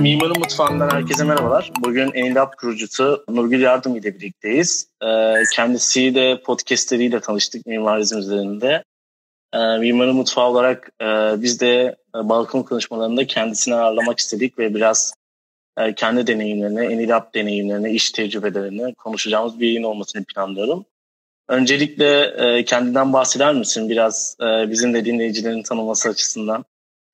Mimarın Mutfağı'ndan herkese merhabalar. Bugün Endap kurucusu Nurgül Yardım ile birlikteyiz. Ee, kendisiyle podcastleriyle tanıştık mimarizm üzerinde. Ee, Mimarın Mutfağı olarak e, biz de e, balkon konuşmalarında kendisini ağırlamak istedik ve biraz e, kendi deneyimlerini, Enilab deneyimlerini, iş tecrübelerini konuşacağımız bir yayın olmasını planlıyorum. Öncelikle e, kendinden bahseder misin biraz e, bizim de dinleyicilerin tanıması açısından?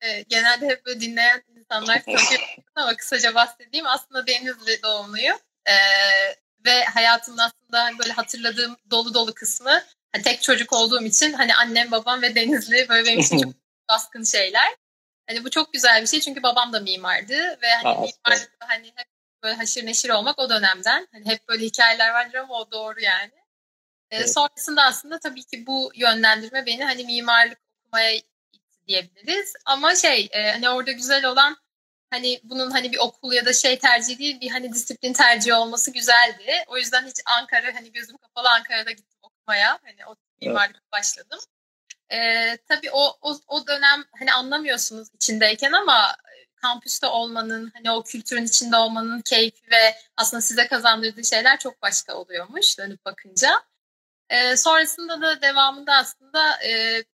E, genelde hep böyle dinleyen insanlar tanıyor ama kısaca bahsedeyim. Aslında Denizli doğumluyum. E, ve hayatımda aslında böyle hatırladığım dolu dolu kısmı hani tek çocuk olduğum için hani annem, babam ve Denizli böyle benim için çok baskın şeyler. Hani bu çok güzel bir şey çünkü babam da mimardı ve hani mimarlıkta hani hep böyle haşır neşir olmak o dönemden. Hani hep böyle hikayeler vardır ama o doğru yani. Evet. Sonrasında aslında tabii ki bu yönlendirme beni hani mimarlık okumaya itti diyebiliriz. Ama şey e, hani orada güzel olan hani bunun hani bir okul ya da şey tercih değil bir hani disiplin tercihi olması güzeldi. O yüzden hiç Ankara hani gözüm kapalı Ankara'da gittim okumaya. Hani o mimarlık evet. başladım. Ee, tabii o, o, o dönem hani anlamıyorsunuz içindeyken ama kampüste olmanın, hani o kültürün içinde olmanın keyfi ve aslında size kazandırdığı şeyler çok başka oluyormuş dönüp bakınca. E, sonrasında da devamında aslında e,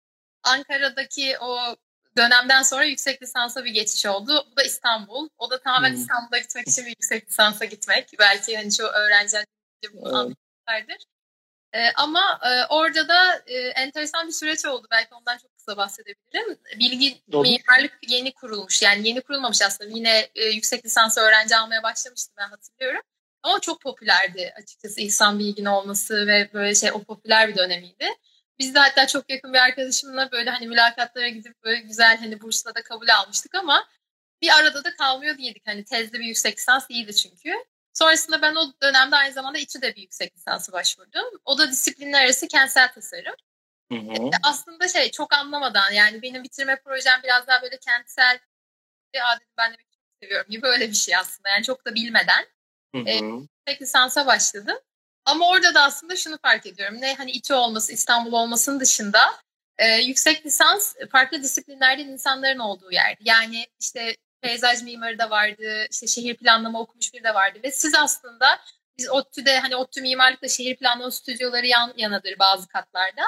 Ankara'daki o dönemden sonra yüksek lisansa bir geçiş oldu. Bu da İstanbul. O da tamamen hmm. İstanbul'a gitmek için bir yüksek lisansa gitmek. Belki hani çoğu öğrenciler bunu anlamışlardır. E, ama e, orada da e, enteresan bir süreç oldu. Belki ondan çok kısa bahsedebilirim. Bilgi Doğru. mimarlık yeni kurulmuş. Yani yeni kurulmamış aslında. Yine e, yüksek lisansı öğrenci almaya başlamıştım ben hatırlıyorum. Ama çok popülerdi açıkçası İhsan Bilgin olması ve böyle şey o popüler bir dönemiydi. Biz de hatta çok yakın bir arkadaşımla böyle hani mülakatlara gidip böyle güzel hani bursla da kabul almıştık ama bir arada da kalmıyor değildik. Hani tezde bir yüksek lisans iyiydi çünkü. Sonrasında ben o dönemde aynı zamanda İTÜ'de bir yüksek lisansı başvurdum. O da disiplinler arası kentsel tasarım. Hı hı. E, aslında şey çok anlamadan yani benim bitirme projem biraz daha böyle kentsel bir adet ben de çok seviyorum gibi öyle bir şey aslında. Yani çok da bilmeden Hı hı. E, lisansa başladım. Ama orada da aslında şunu fark ediyorum. Ne hani İTÜ olması, İstanbul olmasının dışında e, yüksek lisans farklı disiplinlerden insanların olduğu yer. Yani işte peyzaj mimarı da vardı, işte şehir planlama okumuş biri de vardı ve siz aslında biz ODTÜ'de hani ODTÜ mimarlıkla şehir planlama stüdyoları yan yanadır bazı katlarda.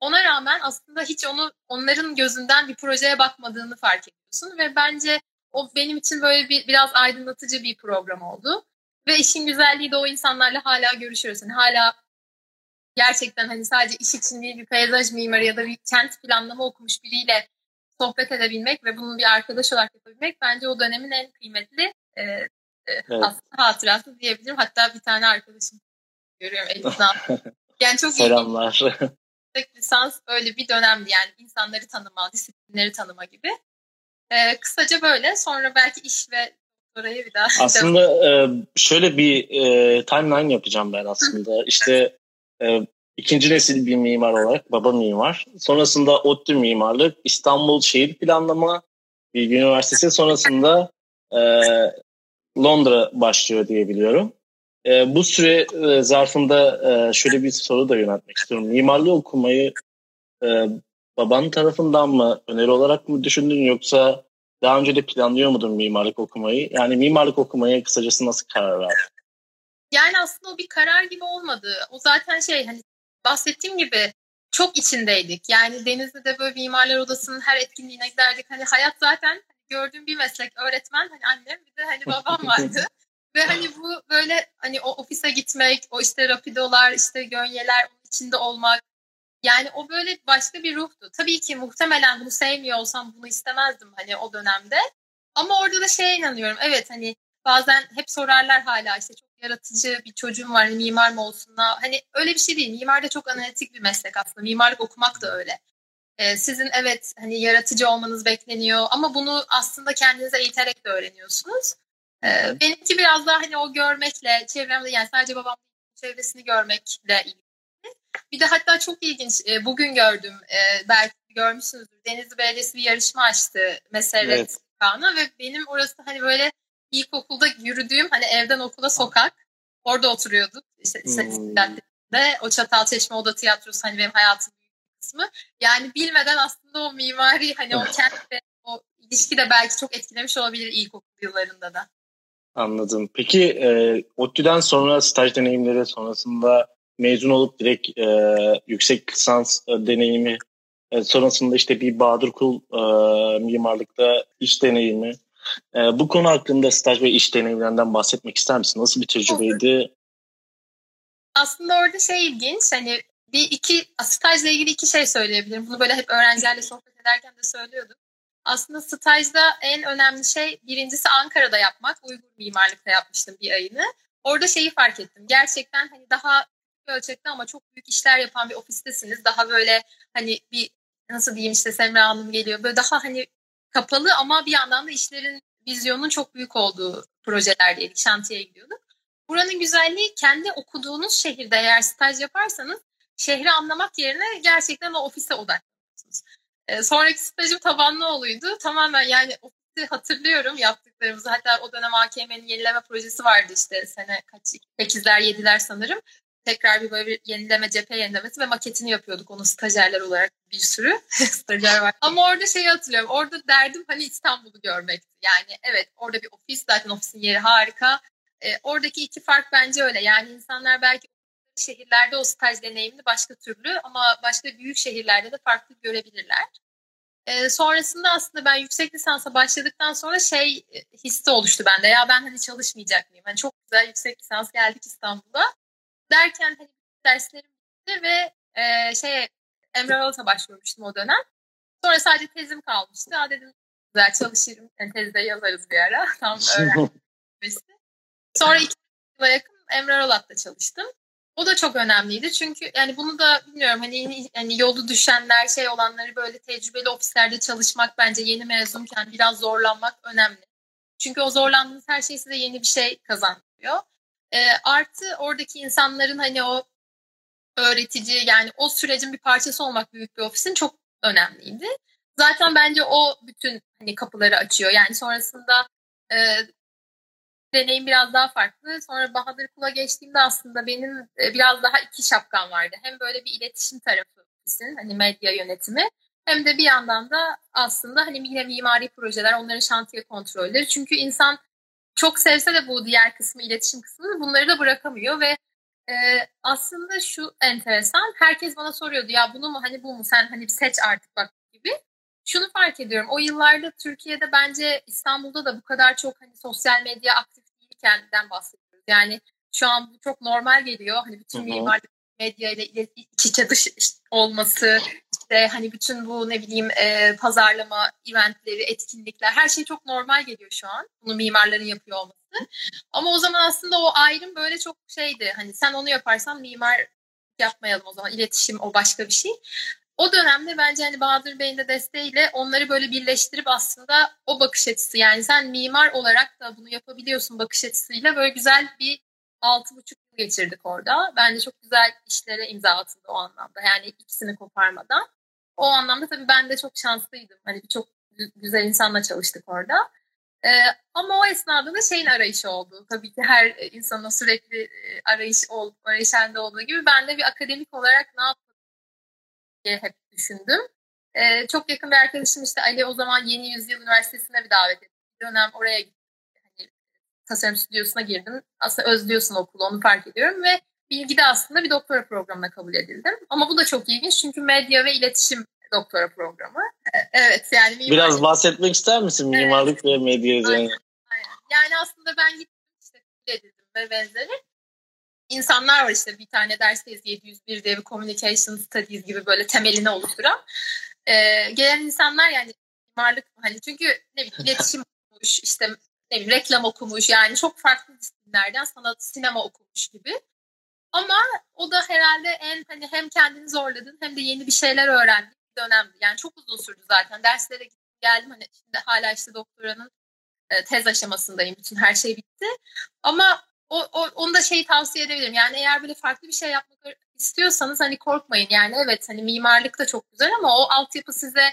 Ona rağmen aslında hiç onu onların gözünden bir projeye bakmadığını fark ediyorsun ve bence o benim için böyle bir biraz aydınlatıcı bir program oldu. Ve işin güzelliği de o insanlarla hala görüşüyoruz. Yani hala gerçekten hani sadece iş için değil bir peyzaj mimarı ya da bir kent planlama okumuş biriyle sohbet edebilmek ve bunun bir arkadaş olarak yapabilmek bence o dönemin en kıymetli e, e, evet. aslında hatırası diyebilirim. Hatta bir tane arkadaşım görüyorum elimden. Yani çok Selamlar. Yüksek lisans öyle bir dönemdi yani insanları tanıma, disiplinleri tanıma gibi. Ee, kısaca böyle. Sonra belki iş ve Orayı bir daha. Aslında e, şöyle bir e, timeline yapacağım ben aslında. İşte e, ikinci nesil bir mimar olarak baba mimar. Sonrasında ODTÜ mimarlık, İstanbul Şehir Planlama Bilgi Üniversitesi. Sonrasında e, Londra başlıyor diye biliyorum. E, bu süre e, zarfında e, şöyle bir soru da yöneltmek istiyorum. Mimarlığı okumayı e, babanın tarafından mı öneri olarak mı düşündün yoksa daha önce de planlıyor muydun mimarlık okumayı? Yani mimarlık okumaya kısacası nasıl karar verdin? Yani aslında o bir karar gibi olmadı. O zaten şey hani bahsettiğim gibi çok içindeydik. Yani Denizli'de böyle mimarlar odasının her etkinliğine giderdik. Hani hayat zaten gördüğüm bir meslek öğretmen hani annem bir de hani babam vardı. Ve hani bu böyle hani o ofise gitmek, o işte rapidolar, işte gönyeler onun içinde olmak, yani o böyle başka bir ruhtu. Tabii ki muhtemelen bunu sevmiyor olsam bunu istemezdim hani o dönemde. Ama orada da şeye inanıyorum. Evet hani bazen hep sorarlar hala işte çok yaratıcı bir çocuğum var hani mimar mı olsun? Hani öyle bir şey değil. Mimar da çok analitik bir meslek aslında. Mimarlık okumak da öyle. Ee, sizin evet hani yaratıcı olmanız bekleniyor ama bunu aslında kendinize eğiterek de öğreniyorsunuz. Ee, benimki biraz daha hani o görmekle çevremde yani sadece babamın çevresini görmekle ilgili bir de hatta çok ilginç e, bugün gördüm e, belki görmüşsünüzdür. Denizli Belediyesi bir yarışma açtı Meseret evet. Kanı ve benim orası hani böyle ilkokulda yürüdüğüm hani evden okula sokak orada oturuyorduk. İşte hmm. de o Çatalçeşme Oda Tiyatrosu hani benim hayatım kısmı. Yani bilmeden aslında o mimari hani o kent o ilişki de belki çok etkilemiş olabilir ilkokul yıllarında da. Anladım. Peki e, ODTÜ'den sonra staj deneyimleri sonrasında mezun olup direkt e, yüksek lisans e, deneyimi e, sonrasında işte bir Bahadır Kul e, mimarlıkta iş deneyimi. E, bu konu hakkında staj ve iş deneyimlerinden bahsetmek ister misin? Nasıl bir tecrübeydi? Aslında orada şey ilginç hani bir iki stajla ilgili iki şey söyleyebilirim. Bunu böyle hep öğrencilerle sohbet ederken de söylüyordum. Aslında stajda en önemli şey birincisi Ankara'da yapmak. Uygur mimarlıkta yapmıştım bir ayını. Orada şeyi fark ettim. Gerçekten hani daha ölçekte ama çok büyük işler yapan bir ofistesiniz. Daha böyle hani bir nasıl diyeyim işte Semra Hanım geliyor. Böyle daha hani kapalı ama bir yandan da işlerin vizyonun çok büyük olduğu projelerdeydik. Şantiyeye gidiyorduk. Buranın güzelliği kendi okuduğunuz şehirde eğer staj yaparsanız şehri anlamak yerine gerçekten o ofise odaklanıyorsunuz. E, sonraki stajım Tabanlıoğlu'ydu. Tamamen yani ofisi hatırlıyorum yaptıklarımızı. Hatta o dönem AKM'nin yenileme projesi vardı işte sene kaç 8'ler 7'ler sanırım tekrar bir böyle bir yenileme, cephe yenilemesi ve maketini yapıyorduk onu stajyerler olarak bir sürü stajyer var. Ama orada şeyi hatırlıyorum. Orada derdim hani İstanbul'u görmekti. Yani evet orada bir ofis zaten ofisin yeri harika. E, oradaki iki fark bence öyle. Yani insanlar belki şehirlerde o staj deneyimini başka türlü ama başka büyük şehirlerde de farklı görebilirler. E, sonrasında aslında ben yüksek lisansa başladıktan sonra şey e, hissi oluştu bende. Ya ben hani çalışmayacak mıyım? Hani çok güzel yüksek lisans geldik İstanbul'a derken hani derslerim bitti ve e, şey Emre Alat'a başvurmuştum o dönem. Sonra sadece tezim kalmıştı. Ya dedim güzel çalışırım. Yani tezde yazarız bir ara. Tam öğrenmişti. Sonra iki yıla yakın Emre Alat'ta çalıştım. O da çok önemliydi çünkü yani bunu da bilmiyorum hani yani yolu düşenler şey olanları böyle tecrübeli ofislerde çalışmak bence yeni mezunken biraz zorlanmak önemli. Çünkü o zorlandığınız her şey size yeni bir şey kazandırıyor. E, artı oradaki insanların hani o öğretici yani o sürecin bir parçası olmak büyük bir ofisin çok önemliydi. Zaten bence o bütün hani kapıları açıyor. Yani sonrasında e, deneyim biraz daha farklı. Sonra Bahadır Kul'a geçtiğimde aslında benim e, biraz daha iki şapkam vardı. Hem böyle bir iletişim tarafı ofisin hani medya yönetimi hem de bir yandan da aslında hani yine mimari projeler, onların şantiye kontrolleri. Çünkü insan çok sevse de bu diğer kısmı, iletişim kısmını bunları da bırakamıyor ve e, aslında şu enteresan. Herkes bana soruyordu ya bunu mu hani bu mu sen hani bir seç artık bak gibi. Şunu fark ediyorum. O yıllarda Türkiye'de bence İstanbul'da da bu kadar çok hani sosyal medya aktif değilkenden bahsediyoruz. Yani şu an bu çok normal geliyor. Hani bütün mimarlık medya ile iç içe dış olması, işte hani bütün bu ne bileyim e, pazarlama, eventleri, etkinlikler her şey çok normal geliyor şu an. Bunu mimarların yapıyor olması. Ama o zaman aslında o ayrım böyle çok şeydi. Hani sen onu yaparsan mimar yapmayalım o zaman. iletişim o başka bir şey. O dönemde bence hani Bahadır Bey'in de desteğiyle onları böyle birleştirip aslında o bakış açısı yani sen mimar olarak da bunu yapabiliyorsun bakış açısıyla böyle güzel bir altı buçuk geçirdik orada. Bence çok güzel işlere imza atıldı o anlamda. Yani ikisini koparmadan. O anlamda tabii ben de çok şanslıydım. Hani çok güzel insanla çalıştık orada. Ee, ama o esnada da şeyin arayışı oldu. Tabii ki her insanın sürekli e, arayış ol, arayış halinde olduğu gibi ben de bir akademik olarak ne yapayım diye hep düşündüm. Ee, çok yakın bir arkadaşım işte Ali o zaman Yeni Yüzyıl Üniversitesi'ne bir davet etti. Bir dönem oraya gittim tasarım stüdyosuna girdim. Aslında özlüyorsun okulu onu fark ediyorum ve bilgide aslında bir doktora programına kabul edildim. Ama bu da çok ilginç çünkü medya ve iletişim doktora programı. E, evet yani mimarlık... Biraz bahsetmek ister misin mimarlık evet. ve medya üzerine? Aynen, Yani aslında ben gittim işte edildim ve benzeri. İnsanlar var işte bir tane dersteyiz 701 diye bir communication studies gibi böyle temelini oluşturan. Ee, gelen insanlar yani mimarlık hani çünkü ne bileyim iletişim olmuş işte ne bileyim, reklam okumuş yani çok farklı disiplinlerden sanat, sinema okumuş gibi. Ama o da herhalde en hani hem kendini zorladın hem de yeni bir şeyler öğrendin dönemdi. Yani çok uzun sürdü zaten. Derslere geldim hani şimdi hala işte doktoranın e, tez aşamasındayım. Bütün her şey bitti. Ama o, o, onu da şeyi tavsiye edebilirim. Yani eğer böyle farklı bir şey yapmak istiyorsanız hani korkmayın. Yani evet hani mimarlık da çok güzel ama o altyapı size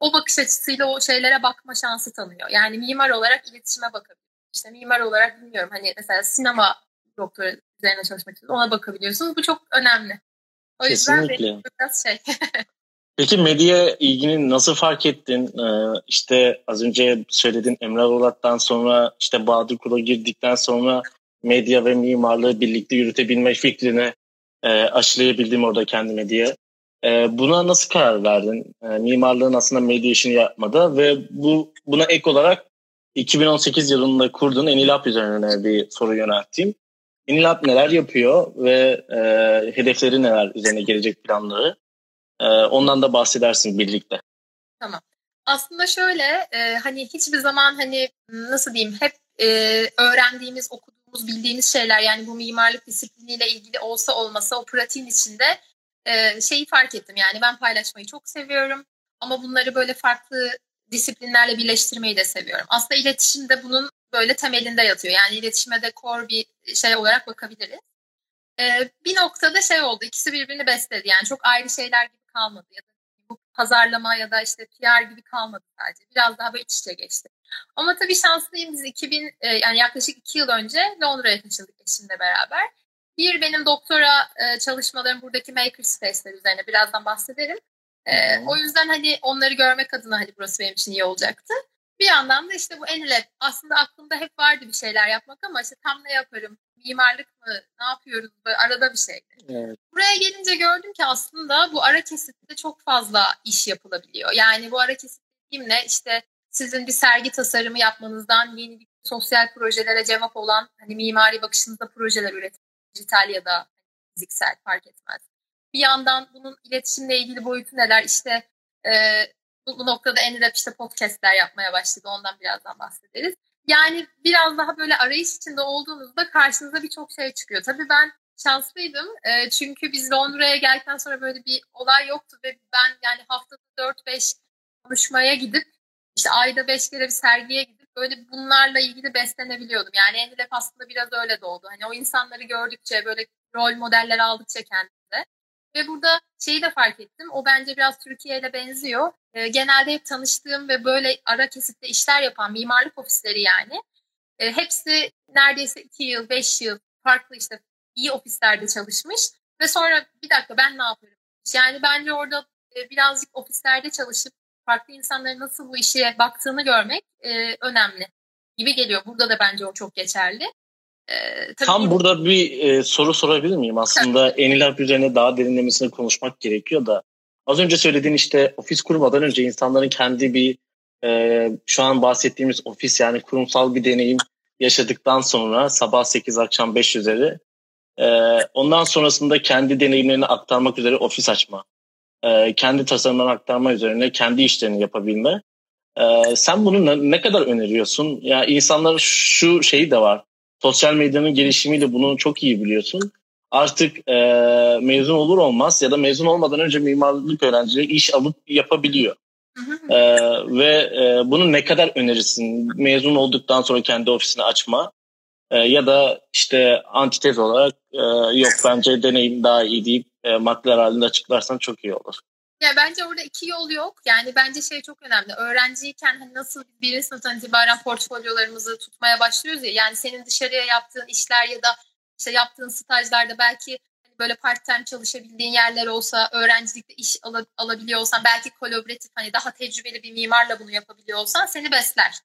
o bakış açısıyla o şeylere bakma şansı tanıyor. Yani mimar olarak iletişime bakabilir. İşte mimar olarak bilmiyorum hani mesela sinema doktora üzerine çalışmak istiyorsunuz ona bakabiliyorsunuz. Bu çok önemli. O yüzden Kesinlikle. biraz şey. Peki medya ilgini nasıl fark ettin? Ee, işte az önce söyledin Emre Orat'tan sonra işte Bahadır Kul'a girdikten sonra medya ve mimarlığı birlikte yürütebilme fikrini e, aşılayabildim orada kendime diye. E, buna nasıl karar verdin? E, mimarlığın aslında medya işini yapmada ve bu buna ek olarak 2018 yılında kurduğun Enilab üzerine bir soru yönelteyim. Enilab neler yapıyor ve e, hedefleri neler üzerine gelecek planları? E, ondan da bahsedersin birlikte. Tamam. Aslında şöyle e, hani hiçbir zaman hani nasıl diyeyim hep e, öğrendiğimiz, okuduğumuz, bildiğimiz şeyler yani bu mimarlık disipliniyle ilgili olsa olmasa o pratiğin içinde e, şeyi fark ettim. Yani ben paylaşmayı çok seviyorum ama bunları böyle farklı disiplinlerle birleştirmeyi de seviyorum. Aslında iletişim de bunun böyle temelinde yatıyor. Yani iletişime de core bir şey olarak bakabiliriz. Ee, bir noktada şey oldu. İkisi birbirini besledi. Yani çok ayrı şeyler gibi kalmadı. Ya da bu pazarlama ya da işte PR gibi kalmadı sadece. Biraz daha böyle iç içe geçti. Ama tabii şanslıyım. Biz 2000 e, yani yaklaşık iki yıl önce Londra'ya taşındık eşimle beraber. Bir benim doktora e, çalışmalarım buradaki makerspace'ler üzerine birazdan bahsederim. E, o yüzden hani onları görmek adına hani burası benim için iyi olacaktı. Bir yandan da işte bu Enilab aslında aklımda hep vardı bir şeyler yapmak ama işte tam ne yaparım, mimarlık mı, ne yapıyoruz böyle arada bir şeydi. Evet. Buraya gelince gördüm ki aslında bu ara kesitte çok fazla iş yapılabiliyor. Yani bu ara kesit dediğim ne işte sizin bir sergi tasarımı yapmanızdan yeni bir sosyal projelere cevap olan hani mimari bakışınızda projeler üretmek, dijital ya da fiziksel fark etmez. Bir yandan bunun iletişimle ilgili boyutu neler? İşte e, bu, bu noktada Enilab işte podcastler yapmaya başladı. Ondan birazdan bahsederiz. Yani biraz daha böyle arayış içinde olduğunuzda karşınıza birçok şey çıkıyor. Tabii ben şanslıydım. E, çünkü biz Londra'ya geldikten sonra böyle bir olay yoktu ve ben yani haftada 4-5 konuşmaya gidip işte ayda 5 kere bir sergiye gidip böyle bunlarla ilgili beslenebiliyordum. Yani Enilab aslında biraz öyle doğdu. Hani o insanları gördükçe böyle rol modeller aldıkça kendimde ve burada şeyi de fark ettim. O bence biraz Türkiye benziyor. E, genelde hep tanıştığım ve böyle ara kesitte işler yapan mimarlık ofisleri yani. E, hepsi neredeyse iki yıl, beş yıl farklı işte iyi ofislerde çalışmış. Ve sonra bir dakika ben ne yapıyorum? Yani bence orada e, birazcık ofislerde çalışıp farklı insanların nasıl bu işe baktığını görmek e, önemli gibi geliyor. Burada da bence o çok geçerli. Ee, Tam burada bir e, soru sorabilir miyim? Aslında Enilab üzerine daha derinlemesine konuşmak gerekiyor da. Az önce söylediğin işte ofis kurmadan önce insanların kendi bir e, şu an bahsettiğimiz ofis yani kurumsal bir deneyim yaşadıktan sonra sabah 8 akşam 5 üzeri e, ondan sonrasında kendi deneyimlerini aktarmak üzere ofis açma. E, kendi tasarımlarını aktarma üzerine kendi işlerini yapabilme. E, sen bunu ne, ne kadar öneriyorsun? Ya yani insanlar şu şeyi de var sosyal medyanın gelişimiyle bunu çok iyi biliyorsun. Artık e, mezun olur olmaz ya da mezun olmadan önce mimarlık öğrencileri iş alıp yapabiliyor. e, ve e, bunu ne kadar önerirsin? Mezun olduktan sonra kendi ofisini açma e, ya da işte antitez olarak e, yok bence deneyim daha iyi deyip e, maddeler halinde açıklarsan çok iyi olur. Ya bence orada iki yol yok. Yani bence şey çok önemli. Öğrenciyken hani nasıl birinci sınıftan itibaren portfolyolarımızı tutmaya başlıyoruz ya. Yani senin dışarıya yaptığın işler ya da işte yaptığın stajlarda belki hani böyle part time çalışabildiğin yerler olsa, öğrencilikte iş al- alabiliyor olsan, belki kolaboratif hani daha tecrübeli bir mimarla bunu yapabiliyor olsan seni besler.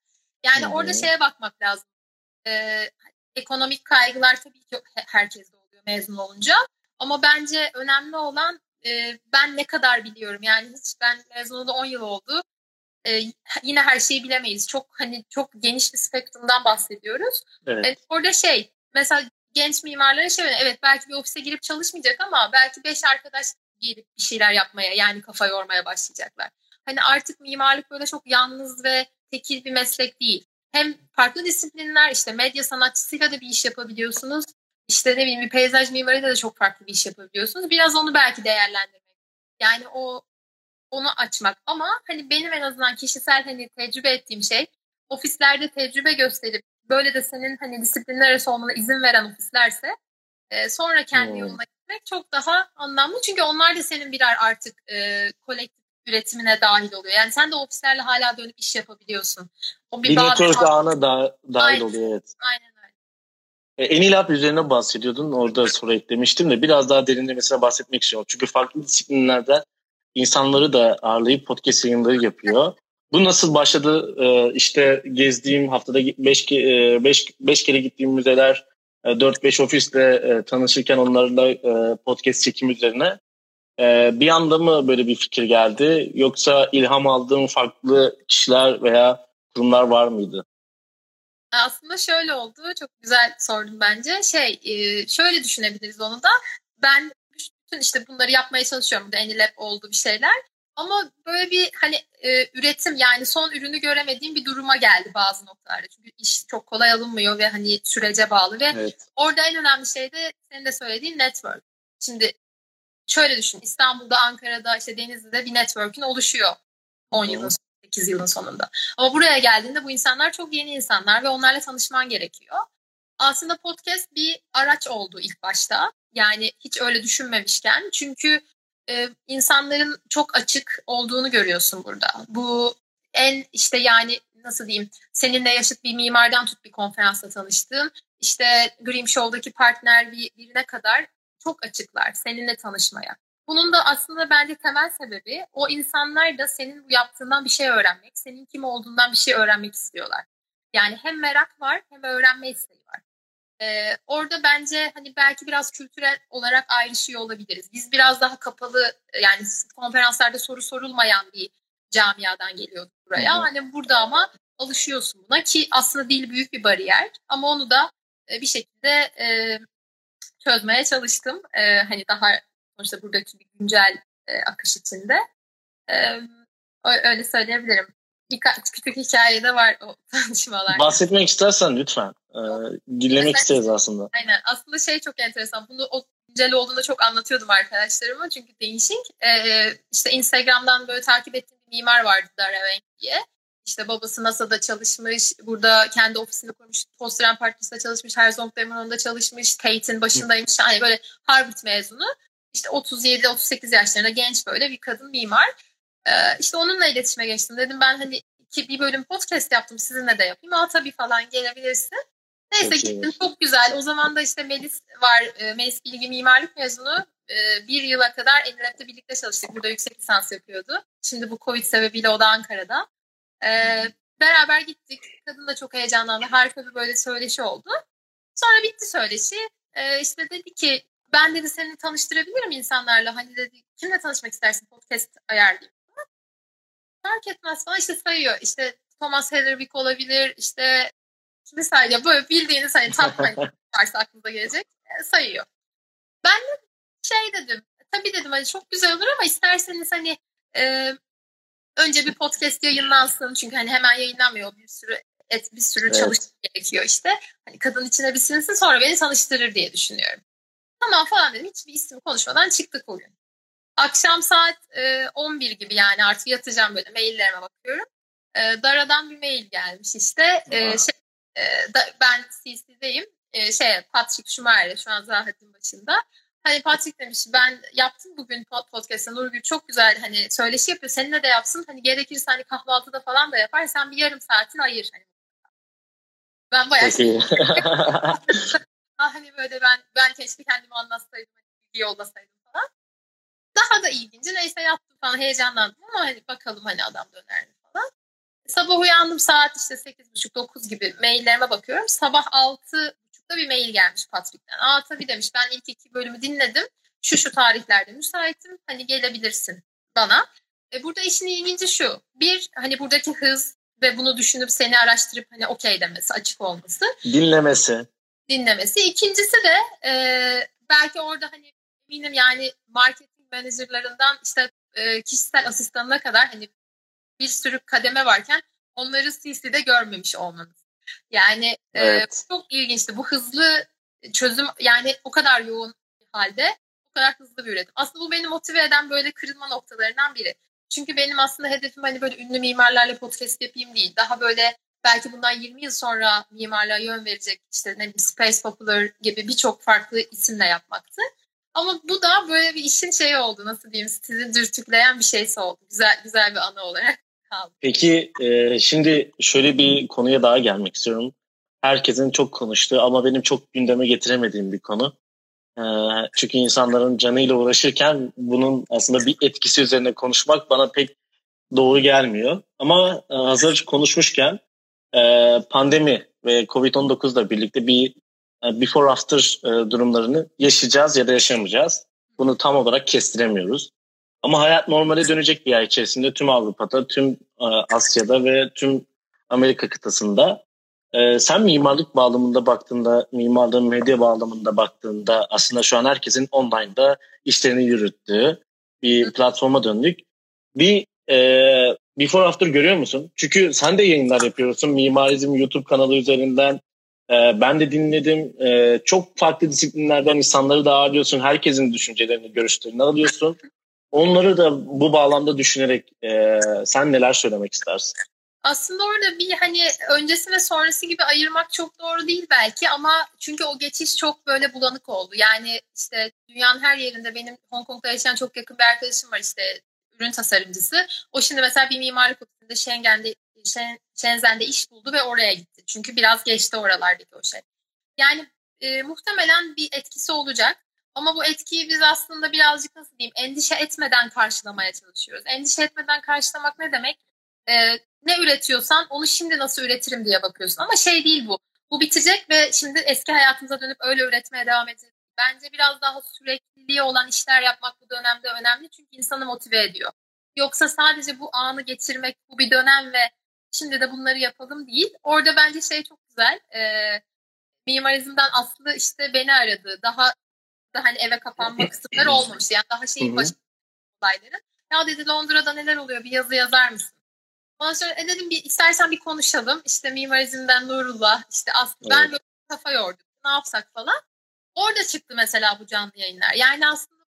Yani hmm. orada şeye bakmak lazım. Ee, ekonomik kaygılar tabii ki herkeste oluyor mezun olunca. Ama bence önemli olan e, ben ne kadar biliyorum yani hiç ben mezun olalı 10 yıl oldu. E, yine her şeyi bilemeyiz. Çok hani çok geniş bir spektrumdan bahsediyoruz. Evet. E, orada şey mesela genç mimarlara şey evet belki bir ofise girip çalışmayacak ama belki beş arkadaş gelip bir şeyler yapmaya yani kafa yormaya başlayacaklar. Hani artık mimarlık böyle çok yalnız ve tekil bir meslek değil. Hem farklı disiplinler işte medya sanatçısıyla da bir iş yapabiliyorsunuz işte ne bileyim bir peyzaj mimaride de çok farklı bir iş yapabiliyorsunuz. Biraz onu belki değerlendirmek. Yani o onu açmak ama hani benim en azından kişisel hani tecrübe ettiğim şey ofislerde tecrübe gösterip böyle de senin hani disiplinler arası olmana izin veren ofislerse e, sonra kendi hmm. yoluna gitmek çok daha anlamlı. Çünkü onlar da senin birer artık e, kolektif üretimine dahil oluyor. Yani sen de ofislerle hala dönüp iş yapabiliyorsun. O bir, bir ağına da, dahil aynen, oluyor evet. Aynen e, Enilab üzerine bahsediyordun. Orada soru eklemiştim de biraz daha derinlemesine bahsetmek istiyorum. Çünkü farklı disiplinlerde insanları da ağırlayıp podcast yayınları yapıyor. Bu nasıl başladı? Ee, işte gezdiğim haftada 5 beş, beş kere gittiğim müzeler, 4-5 ofisle tanışırken onlarla podcast çekim üzerine bir anda mı böyle bir fikir geldi yoksa ilham aldığım farklı kişiler veya kurumlar var mıydı? Aslında şöyle oldu. Çok güzel sordun bence. Şey, şöyle düşünebiliriz onu da. Ben bütün işte bunları yapmaya çalışıyorum. Burada Anilab oldu bir şeyler. Ama böyle bir hani e, üretim yani son ürünü göremediğim bir duruma geldi bazı noktalarda. Çünkü iş çok kolay alınmıyor ve hani sürece bağlı ve evet. orada en önemli şey de senin de söylediğin network. Şimdi şöyle düşün İstanbul'da, Ankara'da, işte Denizli'de bir network'ün oluşuyor 10 yılın 8 yılın sonunda. Ama buraya geldiğinde bu insanlar çok yeni insanlar ve onlarla tanışman gerekiyor. Aslında podcast bir araç oldu ilk başta. Yani hiç öyle düşünmemişken. Çünkü e, insanların çok açık olduğunu görüyorsun burada. Bu en işte yani nasıl diyeyim seninle yaşıt bir mimardan tut bir konferansta tanıştığın işte Grim Show'daki partner bir, birine kadar çok açıklar seninle tanışmaya. Bunun da aslında bence temel sebebi o insanlar da senin bu yaptığından bir şey öğrenmek, senin kim olduğundan bir şey öğrenmek istiyorlar. Yani hem merak var hem öğrenme isteği var. Ee, orada bence hani belki biraz kültürel olarak ayrışıyor olabiliriz. Biz biraz daha kapalı yani konferanslarda soru sorulmayan bir camiadan geliyorduk buraya. Hı hı. Hani burada ama alışıyorsun buna ki aslında dil büyük bir bariyer ama onu da e, bir şekilde e, çözmeye çalıştım. E, hani daha sonuçta buradaki bir güncel e, akış içinde. E, öyle söyleyebilirim. Birkaç küçük hikaye de var o tanışmalar. Bahsetmek istersen lütfen. Ee, dinlemek Mesela, isteriz aslında. Aynen. Aslında şey çok enteresan. Bunu o güncel olduğunda çok anlatıyordum arkadaşlarıma. Çünkü değişik. Ee, işte Instagram'dan böyle takip ettiğim bir mimar vardı Dara Wenk diye. İşte babası NASA'da çalışmış, burada kendi ofisini kurmuş, Posteren Partisi'nde çalışmış, Herzog Demirhan'da çalışmış, Tate'in başındaymış. Hani böyle Harvard mezunu. İşte 37-38 yaşlarında genç böyle bir kadın mimar. Ee, işte onunla iletişime geçtim. Dedim ben hani iki, bir bölüm podcast yaptım sizinle de yapayım. Aa tabii falan gelebilirsin. Neyse çok gittim iyi. çok güzel. O zaman da işte Melis var. E, Melis Bilgi Mimarlık mezunu. E, bir yıla kadar Enilab'da birlikte çalıştık. Burada yüksek lisans yapıyordu. Şimdi bu Covid sebebiyle o da Ankara'da. E, beraber gittik. Kadın da çok heyecanlandı. Harika bir böyle söyleşi oldu. Sonra bitti söyleşi. E, işte dedi ki ben dedi seni tanıştırabilirim insanlarla. Hani dedi kimle tanışmak istersin podcast ayarlayayım. Fark etmez falan işte sayıyor. İşte Thomas Heatherwick olabilir. İşte kimi sayıyor. Böyle bildiğiniz hani top varsa aklınıza gelecek e, sayıyor. Ben de şey dedim. Tabii dedim hani çok güzel olur ama isterseniz hani e, önce bir podcast yayınlansın. Çünkü hani hemen yayınlanmıyor. Bir sürü et bir sürü evet. çalışmak gerekiyor işte. Hani kadın içine bir sinsin sonra beni tanıştırır diye düşünüyorum. Tamam falan dedim. Hiçbir isim konuşmadan çıktık o gün. Akşam saat e, 11 gibi yani artık yatacağım böyle maillerime bakıyorum. E, Dara'dan bir mail gelmiş işte. E, şey, e, da, ben CC'deyim. E, şey Patrick Schumacher şu an Zahat'ın başında. Hani Patrick demiş ben yaptım bugün podcast'ta Nurgül çok güzel hani söyleşi yapıyor. Seninle de yapsın. Hani gerekirse hani kahvaltıda falan da yapar. Sen bir yarım saatini ayır. Hani. Ben bayağı şey, hani böyle ben ben keşke kendimi anlatsaydım. Hani bilgi yollasaydım falan. Daha da ilginci. Neyse yaptım falan heyecanlandım ama hani bakalım hani adam döner mi falan. Sabah uyandım saat işte 8.30-9 gibi maillerime bakıyorum. Sabah 6.30'da bir mail gelmiş Patrick'ten. Aa tabii demiş ben ilk iki bölümü dinledim. Şu şu tarihlerde müsaitim. Hani gelebilirsin bana. E, burada işin ilginci şu. Bir hani buradaki hız ve bunu düşünüp seni araştırıp hani okey demesi, açık olması. Dinlemesi. Dinlemesi. İkincisi de e, belki orada hani eminim yani marketing menajerlarından işte e, kişisel asistanına kadar hani bir sürü kademe varken onları CC'de görmemiş olmanız. Yani e, evet. e, çok ilginçti. Bu hızlı çözüm yani o kadar yoğun bir halde o kadar hızlı bir üretim. Aslında bu beni motive eden böyle kırılma noktalarından biri. Çünkü benim aslında hedefim hani böyle ünlü mimarlarla podcast yapayım değil. Daha böyle belki bundan 20 yıl sonra mimarlığa yön verecek işte ne Space Popular gibi birçok farklı isimle yapmaktı. Ama bu da böyle bir işin şeyi oldu nasıl diyeyim sizi dürtükleyen bir şeyse oldu. Güzel güzel bir anı olarak kaldı. Peki e, şimdi şöyle bir konuya daha gelmek istiyorum. Herkesin çok konuştuğu ama benim çok gündeme getiremediğim bir konu. Ee, çünkü insanların canıyla uğraşırken bunun aslında bir etkisi üzerine konuşmak bana pek doğru gelmiyor. Ama e, hazır konuşmuşken e, pandemi ve Covid-19'la birlikte bir e, before after durumlarını yaşayacağız ya da yaşamayacağız. Bunu tam olarak kestiremiyoruz. Ama hayat normale dönecek bir ay içerisinde tüm Avrupa'da, tüm Asya'da ve tüm Amerika kıtasında ee, sen mimarlık bağlamında baktığında, mimarlığın medya bağlamında baktığında aslında şu an herkesin online'da işlerini yürüttüğü bir platforma döndük. Bir e, before after görüyor musun? Çünkü sen de yayınlar yapıyorsun. Mimarizm YouTube kanalı üzerinden. E, ben de dinledim. E, çok farklı disiplinlerden insanları da ağırlıyorsun. Herkesin düşüncelerini, görüşlerini alıyorsun. Onları da bu bağlamda düşünerek e, sen neler söylemek istersin? Aslında orada bir hani öncesi ve sonrası gibi ayırmak çok doğru değil belki ama çünkü o geçiş çok böyle bulanık oldu. Yani işte dünyanın her yerinde benim Hong Kong'da yaşayan çok yakın bir arkadaşım var işte ürün tasarımcısı. O şimdi mesela bir mimarlık ofisinde Schengen'de Shenzhen'de iş buldu ve oraya gitti. Çünkü biraz geçti oralardaki o şey. Yani e, muhtemelen bir etkisi olacak. Ama bu etkiyi biz aslında birazcık nasıl diyeyim endişe etmeden karşılamaya çalışıyoruz. Endişe etmeden karşılamak ne demek? e, ne üretiyorsan onu şimdi nasıl üretirim diye bakıyorsun. Ama şey değil bu. Bu bitecek ve şimdi eski hayatımıza dönüp öyle üretmeye devam edeceğiz. Bence biraz daha sürekliliği olan işler yapmak bu dönemde önemli çünkü insanı motive ediyor. Yoksa sadece bu anı geçirmek bu bir dönem ve şimdi de bunları yapalım değil. Orada bence şey çok güzel. E, mimarizmden aslında işte beni aradı. Daha da hani eve kapanma kısımları olmamış. Yani daha şeyin başı olayları. Ya dedi Londra'da neler oluyor bir yazı yazar mısın? Ondan sonra e dedim bir istersen bir konuşalım. İşte mimarizmden Nurullah, işte aslında evet. ben böyle kafa yordum. Ne yapsak falan. Orada çıktı mesela bu canlı yayınlar. Yani aslında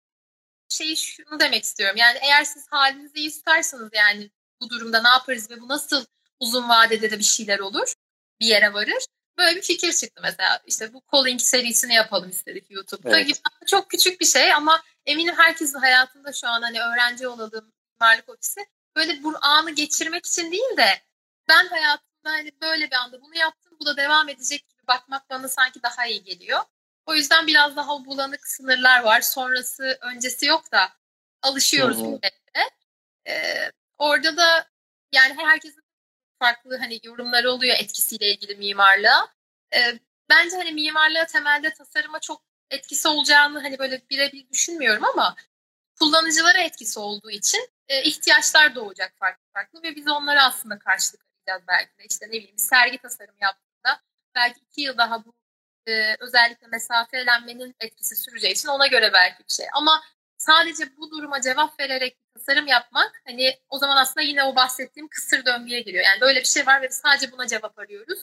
şeyi şunu demek istiyorum. Yani eğer siz halinizi iyi tutarsanız yani bu durumda ne yaparız ve bu nasıl uzun vadede de bir şeyler olur, bir yere varır. Böyle bir fikir çıktı mesela. İşte bu calling serisini yapalım istedik YouTube'da. Evet. Gibi. Çok küçük bir şey ama eminim herkesin hayatında şu an hani öğrenci olalım, mimarlık ofisi böyle bu anı geçirmek için değil de ben hayatımda hani böyle bir anda bunu yaptım bu da devam edecek gibi bakmak bana sanki daha iyi geliyor. O yüzden biraz daha bulanık sınırlar var. Sonrası öncesi yok da alışıyoruz millete. Ee, orada da yani herkesin farklı hani yorumları oluyor etkisiyle ilgili mimarlığa. Ee, bence hani mimarlığa temelde tasarıma çok etkisi olacağını hani böyle birebir düşünmüyorum ama kullanıcılara etkisi olduğu için e, ihtiyaçlar doğacak farklı farklı ve biz onlara aslında karşılık arayacağız belki de. İşte ne bileyim sergi tasarımı yaptığında belki iki yıl daha bu e, özellikle mesafelenmenin etkisi süreceği için ona göre belki bir şey. Ama sadece bu duruma cevap vererek tasarım yapmak hani o zaman aslında yine o bahsettiğim kısır döngüye giriyor. Yani böyle bir şey var ve sadece buna cevap arıyoruz.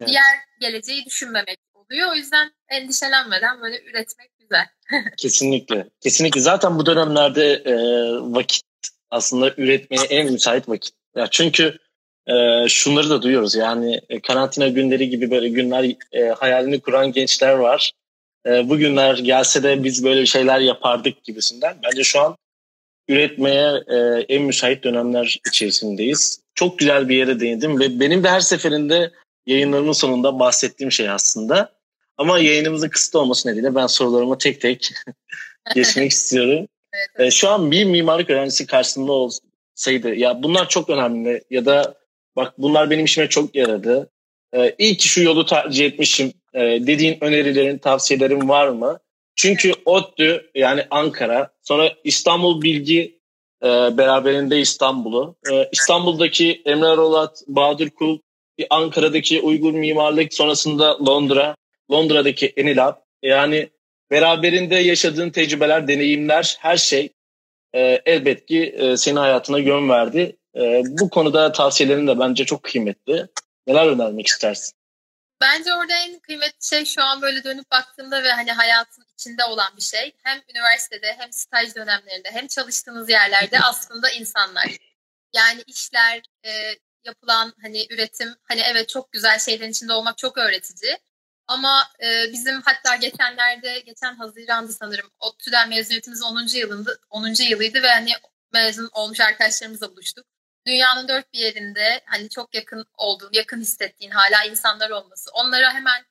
Evet. Diğer geleceği düşünmemek oluyor. O yüzden endişelenmeden böyle üretmek güzel. Kesinlikle. Kesinlikle. Zaten bu dönemlerde e, vakit aslında üretmeye en müsait vakit. Ya çünkü e, şunları da duyuyoruz yani e, karantina günleri gibi böyle günler e, hayalini kuran gençler var. E, bu günler gelse de biz böyle şeyler yapardık gibisinden. Bence şu an üretmeye e, en müsait dönemler içerisindeyiz. Çok güzel bir yere değindim ve benim de her seferinde yayınlarımın sonunda bahsettiğim şey aslında. Ama yayınımızın kısıtlı olması nedeniyle ben sorularımı tek tek geçmek istiyorum. Evet, Şu an bir mimarlık öğrencisi karşısında olsaydı ya bunlar çok önemli ya da bak bunlar benim işime çok yaradı. Ee, iyi ki şu yolu tercih etmişim ee, dediğin önerilerin, tavsiyelerin var mı? Çünkü ODTÜ yani Ankara, sonra İstanbul Bilgi e, beraberinde İstanbul'u. E, İstanbul'daki Emre Rolat, Bahadır Kul, Ankara'daki Uygur Mimarlık, sonrasında Londra, Londra'daki Enilab. Yani beraberinde yaşadığın tecrübeler, deneyimler, her şey e, elbet ki e, senin hayatına yön verdi. E, bu konuda tavsiyelerin de bence çok kıymetli. Neler önermek istersin? Bence orada en kıymetli şey şu an böyle dönüp baktığımda ve hani hayatın içinde olan bir şey. Hem üniversitede hem staj dönemlerinde hem çalıştığınız yerlerde aslında insanlar. Yani işler, e, yapılan hani üretim hani evet çok güzel şeylerin içinde olmak çok öğretici. Ama e, bizim hatta geçenlerde, geçen Haziran'da sanırım ODTÜ'den mezuniyetimizin 10. yılında 10. yılıydı ve hani mezun olmuş arkadaşlarımızla buluştuk. Dünyanın dört bir yerinde hani çok yakın olduğun, yakın hissettiğin hala insanlar olması. Onlara hemen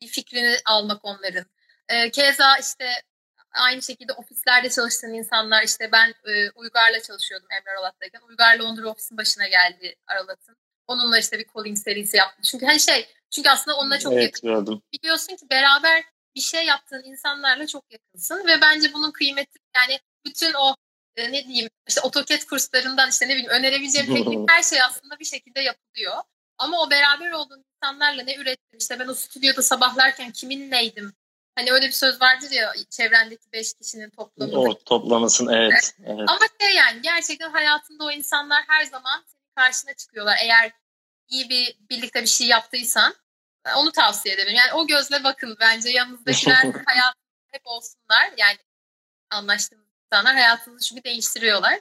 bir fikrini almak onların. E, keza işte aynı şekilde ofislerde çalıştığın insanlar işte ben e, Uygar'la çalışıyordum Emre Aralat'tayken. Uygar Londra ofisin başına geldi Aralat'ın. Onunla işte bir calling serisi yaptım. Çünkü hani şey çünkü aslında onunla çok evet, yakın. Gördüm. Biliyorsun ki beraber bir şey yaptığın insanlarla çok yakınsın ve bence bunun kıymeti yani bütün o e, ne diyeyim işte AutoCAD kurslarından işte ne bileyim önerebileceğim teknik her şey aslında bir şekilde yapılıyor. Ama o beraber olduğun insanlarla ne ürettim işte ben o stüdyoda sabahlarken kiminleydim Hani öyle bir söz vardır ya çevrendeki beş kişinin toplamı. O toplamasın evet, evet. Ama şey yani gerçekten hayatında o insanlar her zaman senin karşına çıkıyorlar. Eğer iyi bir birlikte bir şey yaptıysan onu tavsiye ederim. Yani o gözle bakın bence yanınızdakiler hayat hep olsunlar. Yani anlaştığınız insanlar hayatınızı çünkü değiştiriyorlar.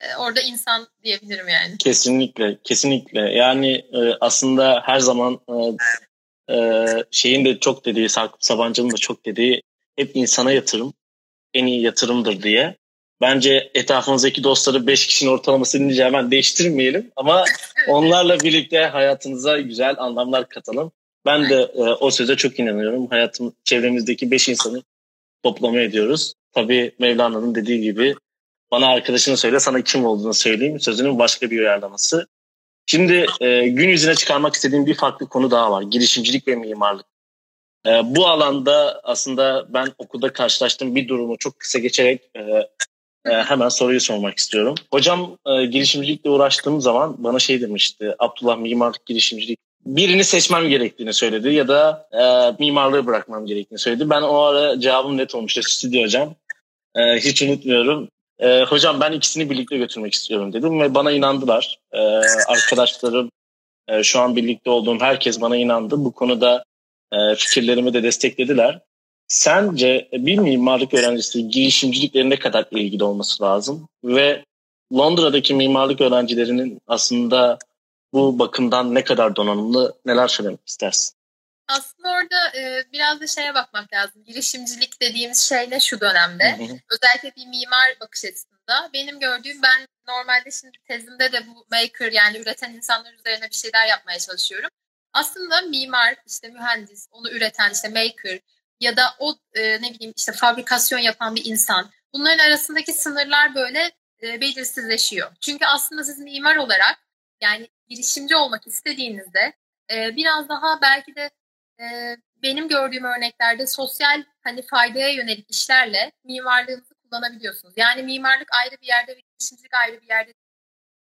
Ee, orada insan diyebilirim yani. Kesinlikle, kesinlikle. Yani e, aslında her zaman e, e, şeyin de çok dediği, Sakıp Sabancı'nın da çok dediği hep insana yatırım en iyi yatırımdır diye. Bence etrafınızdaki dostları 5 kişinin ortalaması deyince hemen değiştirmeyelim ama onlarla birlikte hayatınıza güzel anlamlar katalım. Ben de e, o söze çok inanıyorum. Hayatım çevremizdeki 5 insanı toplama ediyoruz. Tabii Mevlana'nın dediği gibi bana arkadaşını söyle sana kim olduğunu söyleyeyim sözünün başka bir uyarlaması. Şimdi e, gün yüzüne çıkarmak istediğim bir farklı konu daha var. Girişimcilik ve mimarlık. E, bu alanda aslında ben okulda karşılaştığım bir durumu çok kısa geçerek e, e, hemen soruyu sormak istiyorum. Hocam e, girişimcilikle uğraştığım zaman bana şey demişti. Abdullah mimarlık girişimcilik birini seçmem gerektiğini söyledi ya da e, mimarlığı bırakmam gerektiğini söyledi. Ben o ara cevabım net olmuştu stüdyo hocam. E, hiç unutmuyorum. E, hocam ben ikisini birlikte götürmek istiyorum dedim ve bana inandılar. E, arkadaşlarım, e, şu an birlikte olduğum herkes bana inandı. Bu konuda e, fikirlerimi de desteklediler. Sence bir mimarlık öğrencisi girişimciliklerine ne kadar ilgili olması lazım? Ve Londra'daki mimarlık öğrencilerinin aslında bu bakımdan ne kadar donanımlı neler söylemek istersin? Aslında orada e, biraz da şeye bakmak lazım. Girişimcilik dediğimiz şey ne şu dönemde? Hı hı. Özellikle bir mimar bakış açısında. Benim gördüğüm ben normalde şimdi tezimde de bu maker yani üreten insanlar üzerine bir şeyler yapmaya çalışıyorum. Aslında mimar, işte mühendis, onu üreten işte maker ya da o e, ne bileyim işte fabrikasyon yapan bir insan. Bunların arasındaki sınırlar böyle e, belirsizleşiyor. Çünkü aslında siz mimar olarak yani girişimci olmak istediğinizde e, biraz daha belki de e, benim gördüğüm örneklerde sosyal hani faydaya yönelik işlerle mimarlığınızı kullanabiliyorsunuz. Yani mimarlık ayrı bir yerde ve girişimcilik ayrı bir yerde.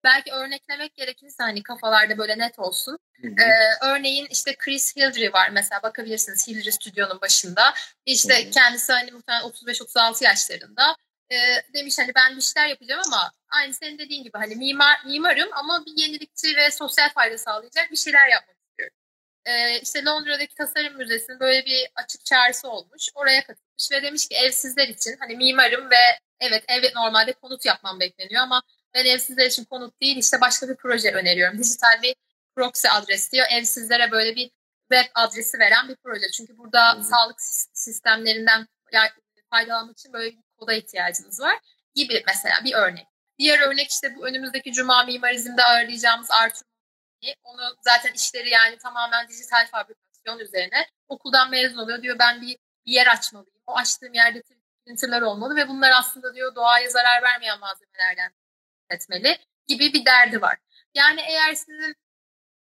Belki örneklemek gerekirse hani kafalarda böyle net olsun. Hı hı. Ee, örneğin işte Chris Hildry var mesela bakabilirsiniz Hildry stüdyonun başında. İşte hı hı. kendisi hani muhtemelen 35-36 yaşlarında. Ee, demiş hani ben bir şeyler yapacağım ama aynı senin dediğin gibi hani mimar mimarım ama bir yenilikçi ve sosyal fayda sağlayacak bir şeyler yapmak e, işte Londra'daki Tasarım Müzesi'nin böyle bir açık çağrısı olmuş. Oraya katılmış ve demiş ki evsizler için hani mimarım ve evet evet normalde konut yapmam bekleniyor ama ben evsizler için konut değil işte başka bir proje öneriyorum. Dijital bir proxy adres diyor. Evsizlere böyle bir web adresi veren bir proje. Çünkü burada hmm. sağlık sistemlerinden faydalanmak için böyle bir koda ihtiyacınız var gibi mesela bir örnek. Diğer örnek işte bu önümüzdeki Cuma mimarizmde ağırlayacağımız Artur onu zaten işleri yani tamamen dijital fabrikasyon üzerine. Okuldan mezun oluyor diyor ben bir, bir yer açmalıyım. O açtığım yerde printerler olmalı ve bunlar aslında diyor doğaya zarar vermeyen malzemelerden etmeli gibi bir derdi var. Yani eğer sizin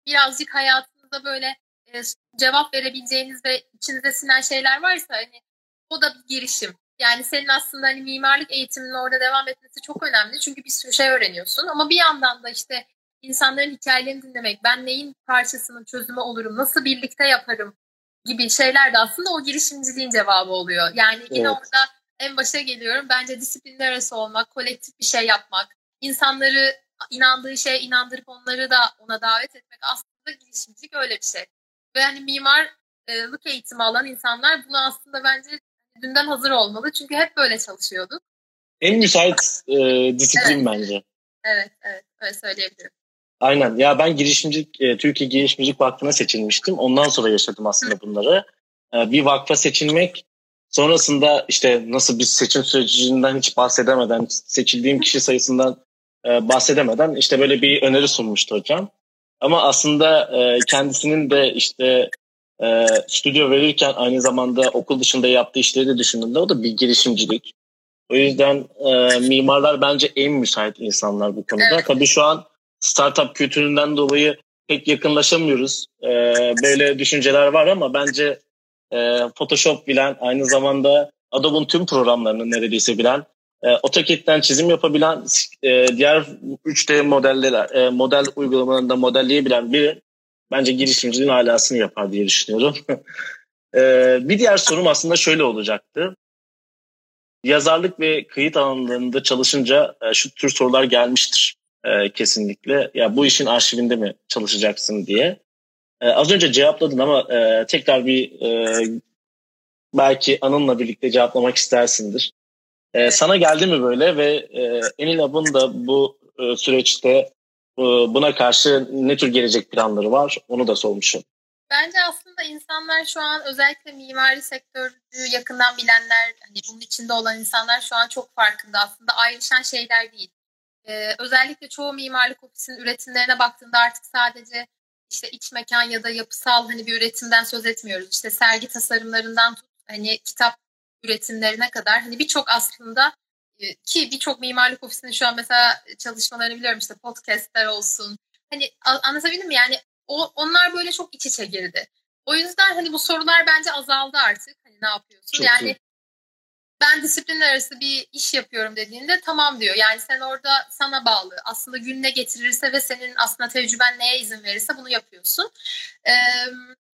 birazcık hayatınızda böyle e, cevap verebileceğiniz ve içinize sinen şeyler varsa hani o da bir girişim. Yani senin aslında hani mimarlık eğitiminin orada devam etmesi çok önemli. Çünkü bir sürü şey öğreniyorsun. Ama bir yandan da işte insanların hikayelerini dinlemek, ben neyin parçasının çözümü olurum, nasıl birlikte yaparım gibi şeyler de aslında o girişimciliğin cevabı oluyor. Yani evet. yine orada en başa geliyorum. Bence disiplinler arası olmak, kolektif bir şey yapmak, insanları inandığı şeye inandırıp onları da ona davet etmek aslında girişimcilik öyle bir şey. Ve hani mimarlık eğitimi alan insanlar bunu aslında bence dünden hazır olmalı. Çünkü hep böyle çalışıyorduk. En müsait e, disiplin evet. bence. Evet, evet. Öyle söyleyebilirim. Aynen. Ya ben girişimcilik, e, Türkiye Girişimcilik Vakfı'na seçilmiştim. Ondan sonra yaşadım aslında bunları. E, bir vakfa seçilmek, sonrasında işte nasıl bir seçim sürecinden hiç bahsedemeden, seçildiğim kişi sayısından e, bahsedemeden işte böyle bir öneri sunmuştu hocam. Ama aslında e, kendisinin de işte e, stüdyo verirken aynı zamanda okul dışında yaptığı işleri de düşündüğümde o da bir girişimcilik. O yüzden e, mimarlar bence en müsait insanlar bu konuda. Evet. Tabii şu an startup kültüründen dolayı pek yakınlaşamıyoruz. E, böyle düşünceler var ama bence e, Photoshop bilen aynı zamanda Adobe'un tüm programlarını neredeyse bilen e, AutoCAD'den çizim yapabilen e, diğer 3D modeller e, model uygulamalarında modelleyebilen biri bence girişimciliğin alasını yapar diye düşünüyorum. e, bir diğer sorum aslında şöyle olacaktı. Yazarlık ve kayıt alanlarında çalışınca e, şu tür sorular gelmiştir e, kesinlikle. Ya bu işin arşivinde mi çalışacaksın diye. E, az önce cevapladın ama e, tekrar bir e, belki Anıl'la birlikte cevaplamak istersindir. E, sana geldi mi böyle ve e, Enil Ab'ın da bu e, süreçte e, buna karşı ne tür gelecek planları var onu da sormuşum. Bence aslında insanlar şu an özellikle mimari sektörü yakından bilenler, hani bunun içinde olan insanlar şu an çok farkında. Aslında ayrışan şeyler değil. Ee, özellikle çoğu mimarlık ofisinin üretimlerine baktığında artık sadece işte iç mekan ya da yapısal hani bir üretimden söz etmiyoruz. İşte sergi tasarımlarından tut hani kitap üretimlerine kadar hani birçok aslında e, ki birçok mimarlık ofisinin şu an mesela çalışmalarını biliyorum işte podcastler olsun. Hani anlatabildim mi? Yani o, onlar böyle çok iç içe girdi. O yüzden hani bu sorular bence azaldı artık. Hani ne yapıyorsun? Çok yani iyi. Ben disiplinler arası bir iş yapıyorum dediğinde tamam diyor. Yani sen orada sana bağlı. Aslında gün ne getirirse ve senin aslında tecrüben neye izin verirse bunu yapıyorsun. Ee,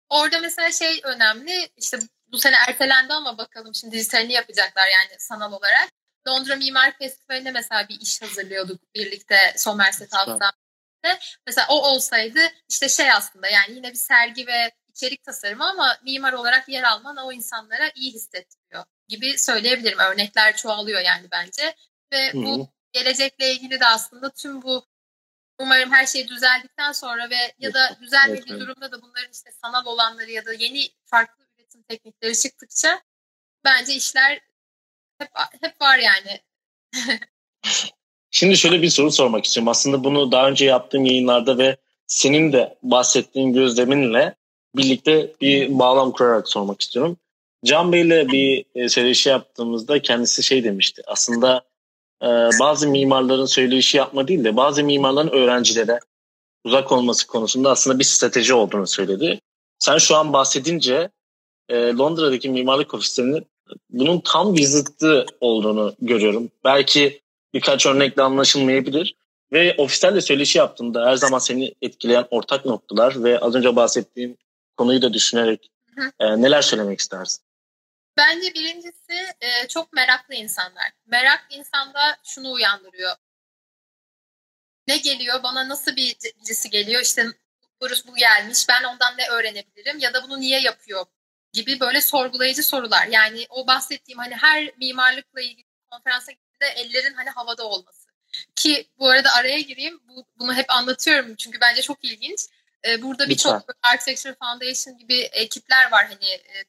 orada mesela şey önemli. İşte bu sene ertelendi ama bakalım şimdi dijitalini yapacaklar yani sanal olarak. Londra Mimar Festivali'ne mesela bir iş hazırlıyorduk birlikte Somerset House'dan. Mesela o olsaydı işte şey aslında yani yine bir sergi ve içerik tasarımı ama mimar olarak yer alman o insanlara iyi hissettiriyor gibi söyleyebilirim. Örnekler çoğalıyor yani bence. Ve Hı-hı. bu gelecekle ilgili de aslında tüm bu umarım her şey düzeldikten sonra ve ya da düzelmediği evet, durumda da bunların işte sanal olanları ya da yeni farklı üretim teknikleri çıktıkça bence işler hep hep var yani. Şimdi şöyle bir soru sormak istiyorum. Aslında bunu daha önce yaptığım yayınlarda ve senin de bahsettiğin gözleminle birlikte bir bağlam kurarak sormak istiyorum. Can Bey'le bir e, söyleşi yaptığımızda kendisi şey demişti. Aslında e, bazı mimarların söyleşi yapma değil de bazı mimarların öğrencilere uzak olması konusunda aslında bir strateji olduğunu söyledi. Sen şu an bahsedince e, Londra'daki mimarlık ofislerinin bunun tam bir zıttı olduğunu görüyorum. Belki birkaç örnekle anlaşılmayabilir. Ve ofislerle söyleşi yaptığında her zaman seni etkileyen ortak noktalar ve az önce bahsettiğim konuyu da düşünerek e, neler söylemek istersin? Bence birincisi e, çok meraklı insanlar. Merak insanda şunu uyandırıyor. Ne geliyor? Bana nasıl bir birisi geliyor? İşte bu gelmiş. Ben ondan ne öğrenebilirim? Ya da bunu niye yapıyor? Gibi böyle sorgulayıcı sorular. Yani o bahsettiğim hani her mimarlıkla ilgili konferansa de ellerin hani havada olması. Ki bu arada araya gireyim. Bu, bunu hep anlatıyorum çünkü bence çok ilginç. Ee, burada birçok Architecture Foundation gibi ekipler var hani e,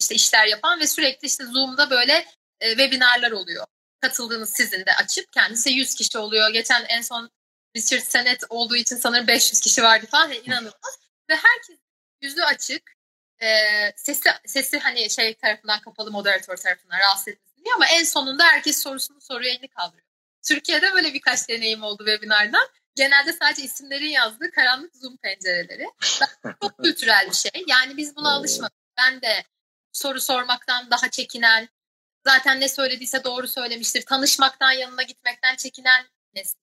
işte işler yapan ve sürekli işte Zoom'da böyle e, webinarlar oluyor. Katıldığınız sizin de açıp kendisi 100 kişi oluyor. Geçen en son Richard Senet olduğu için sanırım 500 kişi vardı falan. Yani inanılmaz. ve herkes yüzü açık. E, sesi sesi hani şey tarafından kapalı moderatör tarafından rahatsız etmesin diye ama en sonunda herkes sorusunu soruyor elini kaldırıyor. Türkiye'de böyle birkaç deneyim oldu webinardan. Genelde sadece isimlerin yazdığı karanlık Zoom pencereleri. Çok kültürel bir şey. Yani biz buna alışmadık. Ben de soru sormaktan daha çekinen, zaten ne söylediyse doğru söylemiştir, tanışmaktan yanına gitmekten çekinen nesil.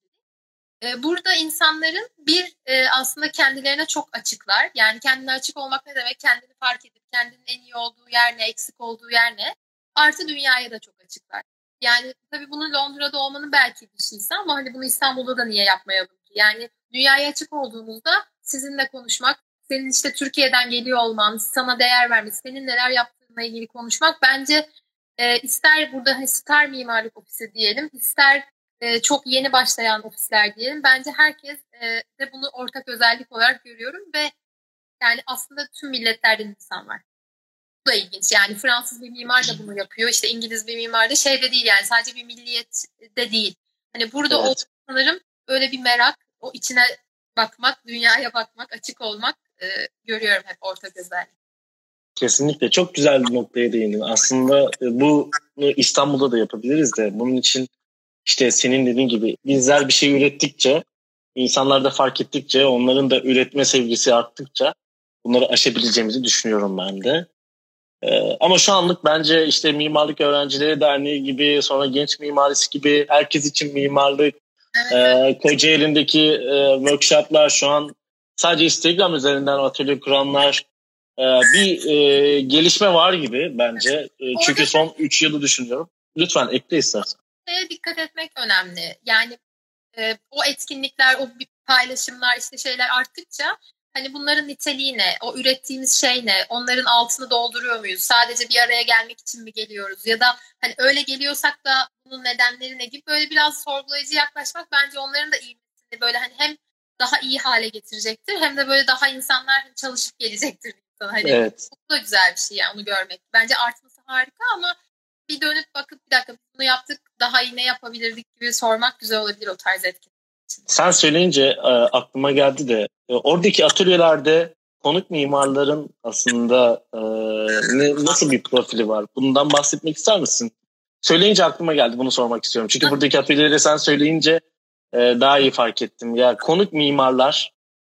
Ee, burada insanların bir e, aslında kendilerine çok açıklar. Yani kendine açık olmak ne demek? Kendini fark edip kendinin en iyi olduğu yer ne, eksik olduğu yer ne? Artı dünyaya da çok açıklar. Yani tabii bunun Londra'da olmanın belki bir şeysi ama hani bunu İstanbul'da da niye yapmayalım? Yani dünyaya açık olduğunuzda sizinle konuşmak, senin işte Türkiye'den geliyor olman, sana değer vermesi, senin neler yaptığınla ilgili konuşmak bence e, ister burada hani star mimarlık ofisi diyelim, ister e, çok yeni başlayan ofisler diyelim. Bence herkes e, de bunu ortak özellik olarak görüyorum ve yani aslında tüm milletlerden insan var da ilginç. Yani Fransız bir mimar da bunu yapıyor. İşte İngiliz bir mimar da şey de değil yani sadece bir milliyet de değil. Hani burada evet. o sanırım öyle bir merak, o içine bakmak, dünyaya bakmak, açık olmak e, görüyorum hep ortak özellik. Kesinlikle çok güzel bir noktaya değindin. Aslında e, bu İstanbul'da da yapabiliriz de bunun için işte senin dediğin gibi bizler bir şey ürettikçe insanlar da fark ettikçe onların da üretme sevgisi arttıkça bunları aşabileceğimizi düşünüyorum ben de. Ee, ama şu anlık bence işte Mimarlık Öğrencileri Derneği gibi sonra Genç Mimarisi gibi herkes için mimarlık evet. e, Kocaeli'ndeki e, workshoplar şu an sadece Instagram üzerinden atölye kuranlar e, bir e, gelişme var gibi bence. E, çünkü son 3 yılı düşünüyorum. Lütfen ekle istersen. Dikkat etmek önemli. Yani e, o etkinlikler, o paylaşımlar işte şeyler arttıkça hani bunların niteliği ne, o ürettiğimiz şey ne, onların altını dolduruyor muyuz, sadece bir araya gelmek için mi geliyoruz ya da hani öyle geliyorsak da bunun nedenleri ne gibi böyle biraz sorgulayıcı yaklaşmak bence onların da iyiliğini böyle hani hem daha iyi hale getirecektir hem de böyle daha insanlar hani çalışıp gelecektir. Hani evet. Bu da güzel bir şey yani onu görmek. Bence artması harika ama bir dönüp bakıp bir dakika bunu yaptık daha iyi ne yapabilirdik gibi sormak güzel olabilir o tarz etkin. Sen söyleyince e, aklıma geldi de e, oradaki atölyelerde konuk mimarların aslında e, ne, nasıl bir profili var? Bundan bahsetmek ister misin? Söyleyince aklıma geldi bunu sormak istiyorum. Çünkü buradaki atölyeleri sen söyleyince e, daha iyi fark ettim. Ya konuk mimarlar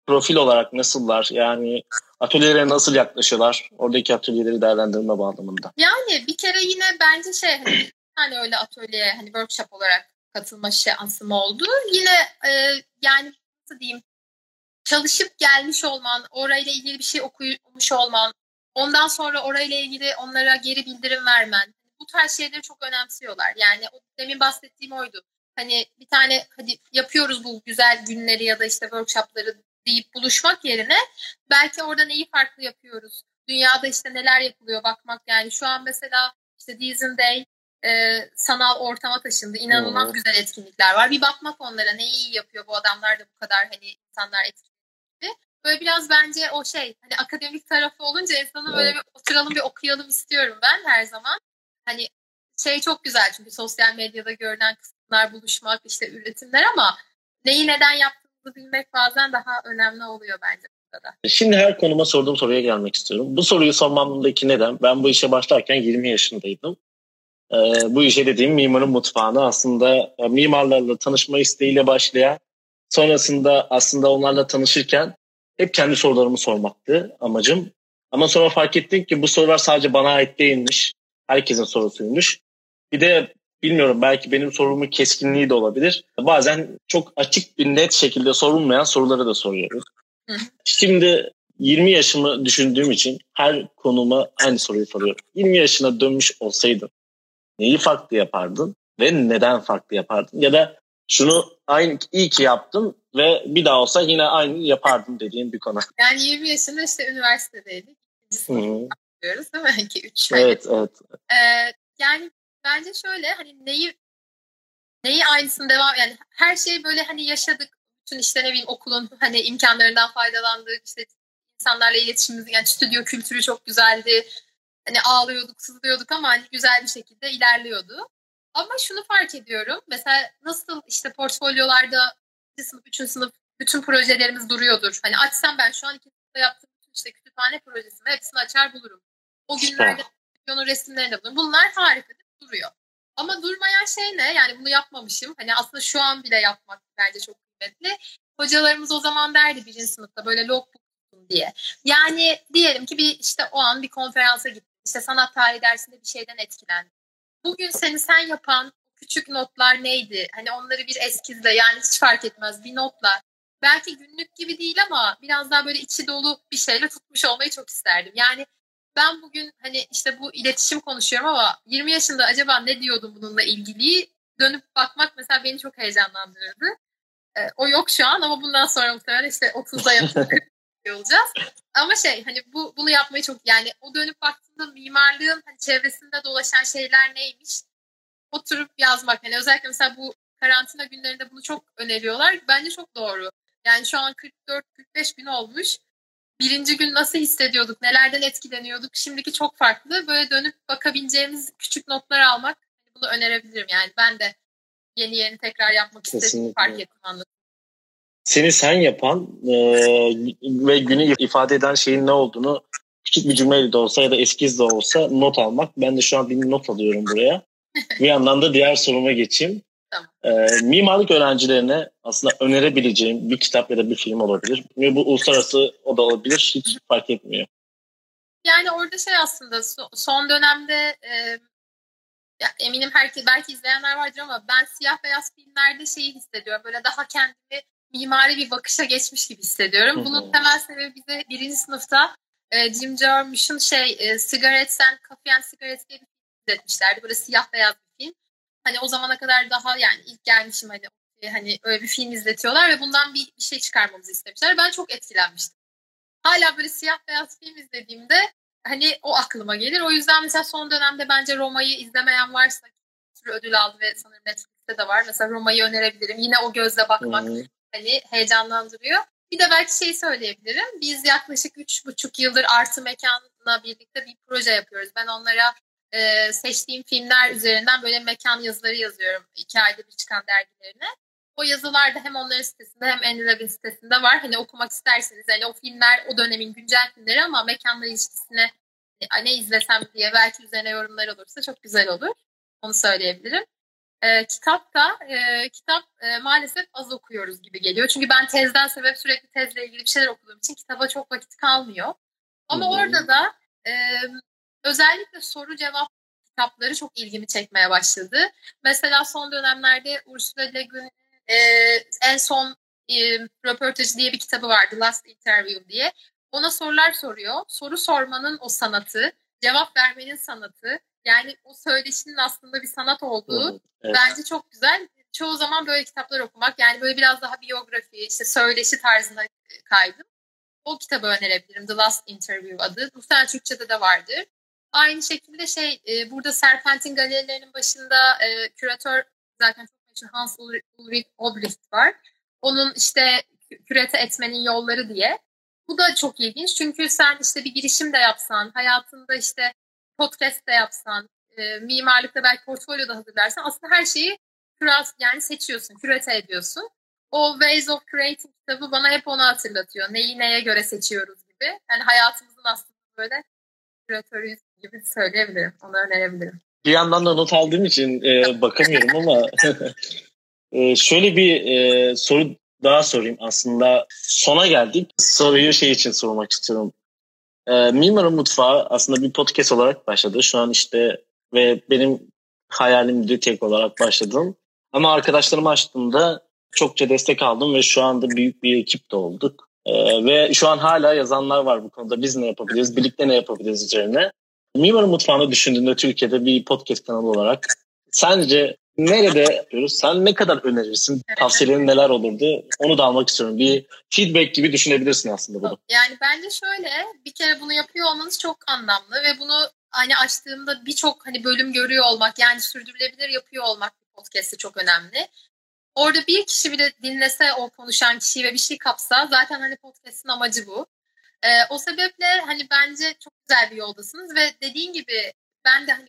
profil olarak nasıllar? Yani atölyelere nasıl yaklaşıyorlar? Oradaki atölyeleri değerlendirme bağlamında. Yani bir kere yine bence şey hani öyle atölyeye hani workshop olarak katılma şansım oldu. Yine e, yani nasıl diyeyim çalışıp gelmiş olman, orayla ilgili bir şey okumuş olman, ondan sonra orayla ilgili onlara geri bildirim vermen. Bu tarz şeyleri çok önemsiyorlar. Yani o demin bahsettiğim oydu. Hani bir tane hadi yapıyoruz bu güzel günleri ya da işte workshopları deyip buluşmak yerine belki orada neyi farklı yapıyoruz? Dünyada işte neler yapılıyor bakmak yani şu an mesela işte Dizen Day e, sanal ortama taşındı. İnanılmaz hmm. güzel etkinlikler var. Bir bakmak onlara neyi iyi yapıyor bu adamlar da bu kadar hani insanlar etkili. Böyle biraz bence o şey hani akademik tarafı olunca insanın böyle bir oturalım bir okuyalım istiyorum ben her zaman. Hani şey çok güzel çünkü sosyal medyada görünen kısımlar buluşmak işte üretimler ama neyi neden yaptığımızı bilmek bazen daha önemli oluyor bence. Da. Şimdi her konuma sorduğum soruya gelmek istiyorum. Bu soruyu sormamdaki neden? Ben bu işe başlarken 20 yaşındaydım. Ee, bu işe dediğim mimarın mutfağını aslında e, mimarlarla tanışma isteğiyle başlayan sonrasında aslında onlarla tanışırken hep kendi sorularımı sormaktı amacım. Ama sonra fark ettim ki bu sorular sadece bana ait değilmiş. Herkesin sorusuymuş. Bir de bilmiyorum belki benim sorumun keskinliği de olabilir. Bazen çok açık bir net şekilde sorulmayan soruları da soruyoruz. Şimdi 20 yaşımı düşündüğüm için her konuma aynı soruyu soruyorum. 20 yaşına dönmüş olsaydım neyi farklı yapardın ve neden farklı yapardın? Ya da şunu aynı iyi ki yaptım ve bir daha olsa yine aynı yapardım dediğim bir konu. Yani 20 yaşında işte üniversitedeydik. İkinci yapıyoruz değil mi? 2 3 Evet, evet. Ee, yani bence şöyle hani neyi neyi aynısını devam yani her şeyi böyle hani yaşadık. Bütün işte ne bileyim okulun hani imkanlarından faydalandık. işte insanlarla iletişimimiz yani stüdyo kültürü çok güzeldi hani ağlıyorduk, sızlıyorduk ama hani güzel bir şekilde ilerliyordu. Ama şunu fark ediyorum. Mesela nasıl işte portfolyolarda sınıf, üçüncü sınıf bütün projelerimiz duruyordur. Hani açsam ben şu an iki sınıfta yaptığım işte kütüphane projesini hepsini açar bulurum. O günlerde stüdyonun resimlerini de bulurum. Bunlar harika duruyor. Ama durmayan şey ne? Yani bunu yapmamışım. Hani aslında şu an bile yapmak bence çok kıymetli. Hocalarımız o zaman derdi birinci sınıfta böyle logbook diye. Yani diyelim ki bir işte o an bir konferansa gittim işte sanat tarihi dersinde bir şeyden etkilendim. Bugün seni sen yapan küçük notlar neydi? Hani onları bir eskizle yani hiç fark etmez bir notla. Belki günlük gibi değil ama biraz daha böyle içi dolu bir şeyle tutmuş olmayı çok isterdim. Yani ben bugün hani işte bu iletişim konuşuyorum ama 20 yaşında acaba ne diyordum bununla ilgili dönüp bakmak mesela beni çok heyecanlandırırdı. Ee, o yok şu an ama bundan sonra muhtemelen işte 30'da yapıp olacağız. Ama şey hani bu bunu yapmayı çok yani o dönüp baktığında mimarlığın hani çevresinde dolaşan şeyler neymiş? Oturup yazmak. Hani özellikle mesela bu karantina günlerinde bunu çok öneriyorlar. Bence çok doğru. Yani şu an 44-45 gün olmuş. Birinci gün nasıl hissediyorduk, nelerden etkileniyorduk? Şimdiki çok farklı. Böyle dönüp bakabileceğimiz küçük notlar almak hani bunu önerebilirim. Yani ben de yeni yeni tekrar yapmak istediğimi fark ettim anladım seni sen yapan e, ve günü ifade eden şeyin ne olduğunu küçük bir cümleyle de olsa ya da eskiz de olsa not almak. Ben de şu an bir not alıyorum buraya. bir yandan da diğer soruma geçeyim. Tamam. Ee, mimarlık öğrencilerine aslında önerebileceğim bir kitap ya da bir film olabilir. Ve bu uluslararası o da olabilir. Hiç fark etmiyor. Yani orada şey aslında son dönemde e, ya eminim herkes belki izleyenler vardır ama ben siyah beyaz filmlerde şeyi hissediyorum. Böyle daha kendimi mimari bir bakışa geçmiş gibi hissediyorum. Bunun temel sebebi bize birinci sınıfta e, Jim Jarmusch'un şey e, Cigarettes and Coffee and Cigarettes diye bir film izletmişlerdi. Böyle siyah beyaz bir film. Hani o zamana kadar daha yani ilk gelmişim hani hani öyle bir film izletiyorlar ve bundan bir, bir şey çıkarmamızı istemişler. Ben çok etkilenmiştim. Hala böyle siyah beyaz film izlediğimde hani o aklıma gelir. O yüzden mesela son dönemde bence Roma'yı izlemeyen varsa sürü ödül aldı ve sanırım Netflix'te de var. Mesela Roma'yı önerebilirim. Yine o gözle bakmak hmm. Hani heyecanlandırıyor. Bir de belki şey söyleyebilirim. Biz yaklaşık üç buçuk yıldır Artı Mekan'la birlikte bir proje yapıyoruz. Ben onlara e, seçtiğim filmler üzerinden böyle mekan yazıları yazıyorum. iki ayda bir çıkan dergilerine. O yazılar da hem onların sitesinde hem Enlab'in sitesinde var. Hani okumak isterseniz hani o filmler o dönemin güncel filmleri ama mekanla ilişkisine hani, ne izlesem diye belki üzerine yorumlar olursa çok güzel olur. Onu söyleyebilirim. E, kitap da e, kitap e, maalesef az okuyoruz gibi geliyor. Çünkü ben tezden sebep sürekli tezle ilgili bir şeyler okuduğum için kitaba çok vakit kalmıyor. Ama hmm. orada da e, özellikle soru cevap kitapları çok ilgimi çekmeye başladı. Mesela son dönemlerde Ursula Le Guin'in e, en son e, röportajı diye bir kitabı vardı Last Interview diye. Ona sorular soruyor. Soru sormanın o sanatı, cevap vermenin sanatı, yani o söyleşinin aslında bir sanat olduğu evet. bence çok güzel. Çoğu zaman böyle kitaplar okumak yani böyle biraz daha biyografi, işte söyleşi tarzına kaydım. O kitabı önerebilirim. The Last Interview adı. Muhtemelen Türkçe'de de vardır. Aynı şekilde şey e, burada Serpentin galerilerinin başında e, küratör zaten çok meşhur Hans Ulrich Obricht var. Onun işte kürete etmenin yolları diye. Bu da çok ilginç çünkü sen işte bir girişim de yapsan, hayatında işte podcast de yapsan, e, mimarlıkta belki portfolyo da hazırlarsan aslında her şeyi kürat yani seçiyorsun, kürete ediyorsun. O Ways of Creating kitabı bana hep onu hatırlatıyor. Neyi neye göre seçiyoruz gibi. Yani hayatımızın aslında böyle küratörüyüz gibi söyleyebilirim. Onu önerebilirim. Bir yandan da not aldığım için e, bakamıyorum ama e, şöyle bir e, soru daha sorayım aslında. Sona geldik. Soruyu şey için sormak istiyorum. E, Mimarın Mutfağı aslında bir podcast olarak başladı. Şu an işte ve benim hayalim de tek olarak başladım. Ama arkadaşlarımı açtığımda çokça destek aldım ve şu anda büyük bir ekip de olduk. Ee, ve şu an hala yazanlar var bu konuda. Biz ne yapabiliriz, birlikte ne yapabiliriz üzerine. Mimarın Mutfağı'nı düşündüğünde Türkiye'de bir podcast kanalı olarak sence nerede yapıyoruz? Sen ne kadar önerirsin? Tavsiyelerin neler olurdu? Onu da almak istiyorum. Bir feedback gibi düşünebilirsin aslında bunu. Yani bence şöyle bir kere bunu yapıyor olmanız çok anlamlı ve bunu hani açtığımda birçok hani bölüm görüyor olmak yani sürdürülebilir yapıyor olmak bu podcast'te çok önemli. Orada bir kişi bile dinlese o konuşan kişiyi ve bir şey kapsa zaten hani podcast'in amacı bu. Ee, o sebeple hani bence çok güzel bir yoldasınız ve dediğin gibi ben de hani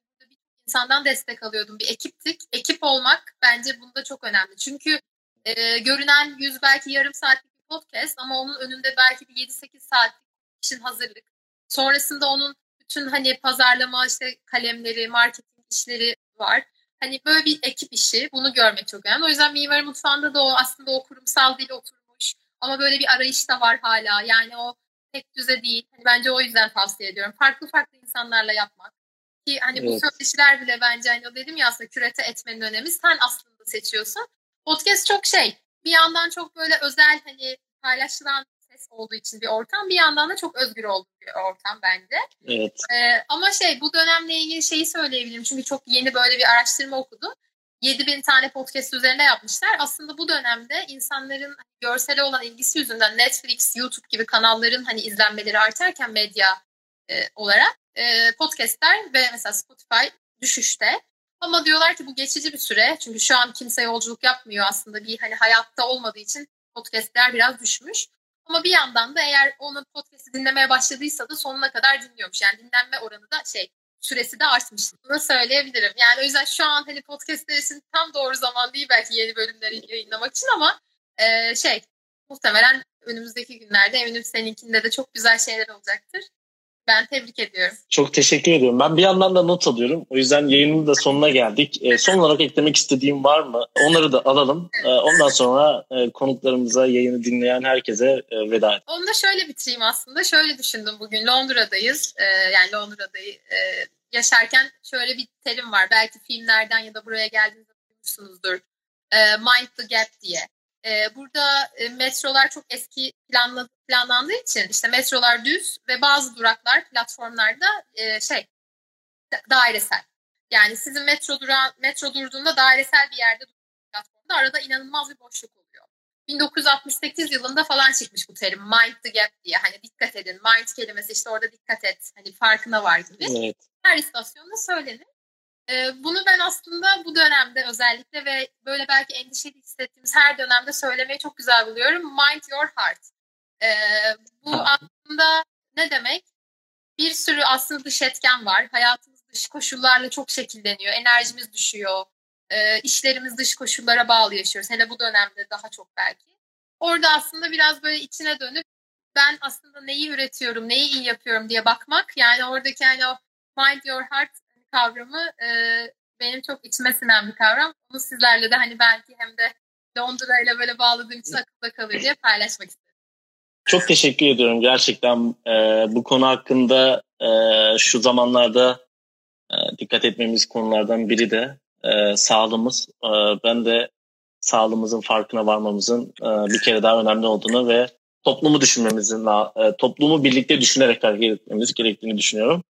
insandan destek alıyordum. Bir ekiptik. Ekip olmak bence bunda çok önemli. Çünkü e, görünen yüz belki yarım saatlik bir podcast ama onun önünde belki bir 7-8 saatlik işin hazırlık. Sonrasında onun bütün hani pazarlama işte kalemleri, marketing işleri var. Hani böyle bir ekip işi bunu görmek çok önemli. O yüzden mimari mutfağında da o aslında o kurumsal dil oturmuş ama böyle bir arayış da var hala. Yani o tek düze değil. Hani bence o yüzden tavsiye ediyorum. Farklı farklı insanlarla yapmak. Ki hani evet. bu söyleşiler bile bence hani dedim ya aslında kürete etmenin önemi sen aslında seçiyorsun. Podcast çok şey bir yandan çok böyle özel hani paylaşılan ses olduğu için bir ortam bir yandan da çok özgür olduğu bir ortam bence. Evet. Ee, ama şey bu dönemle ilgili şeyi söyleyebilirim çünkü çok yeni böyle bir araştırma okudum. 7000 tane podcast üzerinde yapmışlar. Aslında bu dönemde insanların görsele olan ilgisi yüzünden Netflix, YouTube gibi kanalların hani izlenmeleri artarken medya e, olarak e, podcastler ve mesela Spotify düşüşte. Ama diyorlar ki bu geçici bir süre. Çünkü şu an kimse yolculuk yapmıyor aslında bir hani hayatta olmadığı için podcastler biraz düşmüş. Ama bir yandan da eğer onun podcast'i dinlemeye başladıysa da sonuna kadar dinliyormuş. Yani dinlenme oranı da şey süresi de artmış. Bunu söyleyebilirim. Yani o yüzden şu an hani podcastler için tam doğru zaman değil belki yeni bölümleri yayınlamak için ama e, şey muhtemelen önümüzdeki günlerde eminim seninkinde de çok güzel şeyler olacaktır. Ben tebrik ediyorum. Çok teşekkür ediyorum. Ben bir yandan da not alıyorum. O yüzden yayının da sonuna geldik. E, son olarak eklemek istediğim var mı? Onları da alalım. E, ondan sonra e, konuklarımıza, yayını dinleyen herkese e, veda edelim. Onu da şöyle bitireyim aslında. Şöyle düşündüm bugün. Londra'dayız. E, yani Londra'dayı e, yaşarken şöyle bir terim var. Belki filmlerden ya da buraya geldiğinizde duymuşsunuzdur. E, mind the gap diye. E, burada e, metrolar çok eski planla, planlandığı için işte metrolar düz ve bazı duraklar platformlarda e, şey dairesel. Yani sizin metro durağı, metro durduğunda dairesel bir yerde platformda arada inanılmaz bir boşluk oluyor. 1968 yılında falan çıkmış bu terim mind the gap diye. Hani dikkat edin. Mind kelimesi işte orada dikkat et. Hani farkına var gibi. Evet. Her istasyonda söylenir. Ee, bunu ben aslında bu dönemde özellikle ve böyle belki endişeli hissettiğimiz her dönemde söylemeyi çok güzel buluyorum. Mind your heart. Ee, bu aslında ne demek? Bir sürü aslında dış etken var. Hayatımız dış koşullarla çok şekilleniyor. Enerjimiz düşüyor. E, işlerimiz dış koşullara bağlı yaşıyoruz. Hele bu dönemde daha çok belki. Orada aslında biraz böyle içine dönüp ben aslında neyi üretiyorum, neyi iyi yapıyorum diye bakmak. Yani oradaki hani o mind your heart kavramı e, benim çok içime sinen bir kavram. Onu sizlerle de hani belki hem de Londra ile böyle bağladığım için akılda kalır diye paylaşmak istedim. Çok teşekkür ediyorum. Gerçekten e, bu konu hakkında e, şu zamanlarda e, dikkat etmemiz konulardan biri de e, sağlığımız. E, ben de sağlığımızın farkına varmamızın e, bir kere daha önemli olduğunu ve toplumu düşünmemizin, e, toplumu birlikte düşünerek hareket etmemiz gerektiğini düşünüyorum.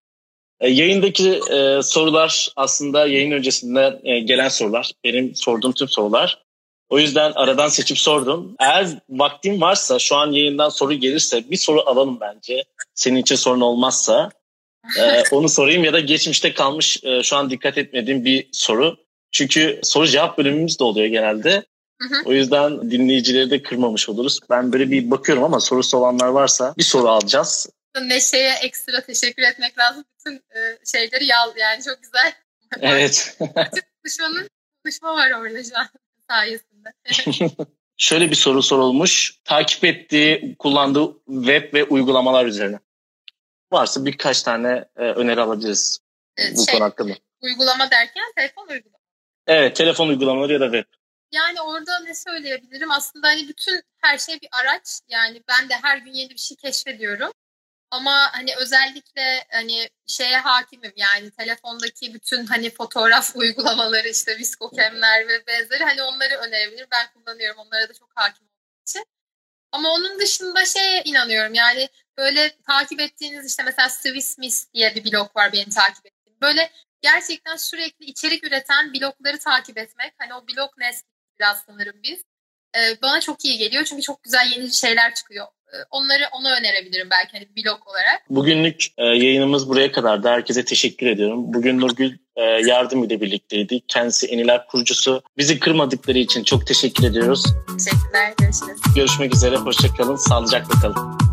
E, yayındaki e, sorular aslında yayın öncesinde e, gelen sorular. Benim sorduğum tüm sorular. O yüzden aradan seçip sordum. Eğer vaktin varsa şu an yayından soru gelirse bir soru alalım bence. Senin için sorun olmazsa. E, onu sorayım ya da geçmişte kalmış e, şu an dikkat etmediğim bir soru. Çünkü soru cevap bölümümüz de oluyor genelde. O yüzden dinleyicileri de kırmamış oluruz. Ben böyle bir bakıyorum ama sorusu olanlar varsa bir soru alacağız. Neşe'ye ekstra teşekkür etmek lazım. Bütün e, şeyleri yal yani çok güzel. Evet. Bütün konuşmanın konuşma var orada şu an sayesinde. Şöyle bir soru sorulmuş. Takip ettiği, kullandığı web ve uygulamalar üzerine. Varsa birkaç tane e, öneri alabiliriz evet, bu şey, konu hakkında. Uygulama derken telefon uygulama. Evet, telefon uygulamaları ya da web. Yani orada ne söyleyebilirim? Aslında hani bütün her şey bir araç. Yani ben de her gün yeni bir şey keşfediyorum. Ama hani özellikle hani şeye hakimim yani telefondaki bütün hani fotoğraf uygulamaları işte viskokemler ve benzeri hani onları önerebilir. Ben kullanıyorum onlara da çok hakim olduğum için. Ama onun dışında şeye inanıyorum yani böyle takip ettiğiniz işte mesela Swiss Miss diye bir blog var benim takip ettiğim. Böyle gerçekten sürekli içerik üreten blogları takip etmek. Hani o blog nesli biraz sanırım biz. Ee, bana çok iyi geliyor çünkü çok güzel yeni şeyler çıkıyor onları onu önerebilirim belki hani blog olarak. Bugünlük e, yayınımız buraya kadar da herkese teşekkür ediyorum. Bugün Nurgül e, yardım ile birlikteydi. Kendisi Eniler kurucusu. Bizi kırmadıkları için çok teşekkür ediyoruz. Teşekkürler. Görüşürüz. Görüşmek üzere. Hoşçakalın. Sağlıcakla kalın.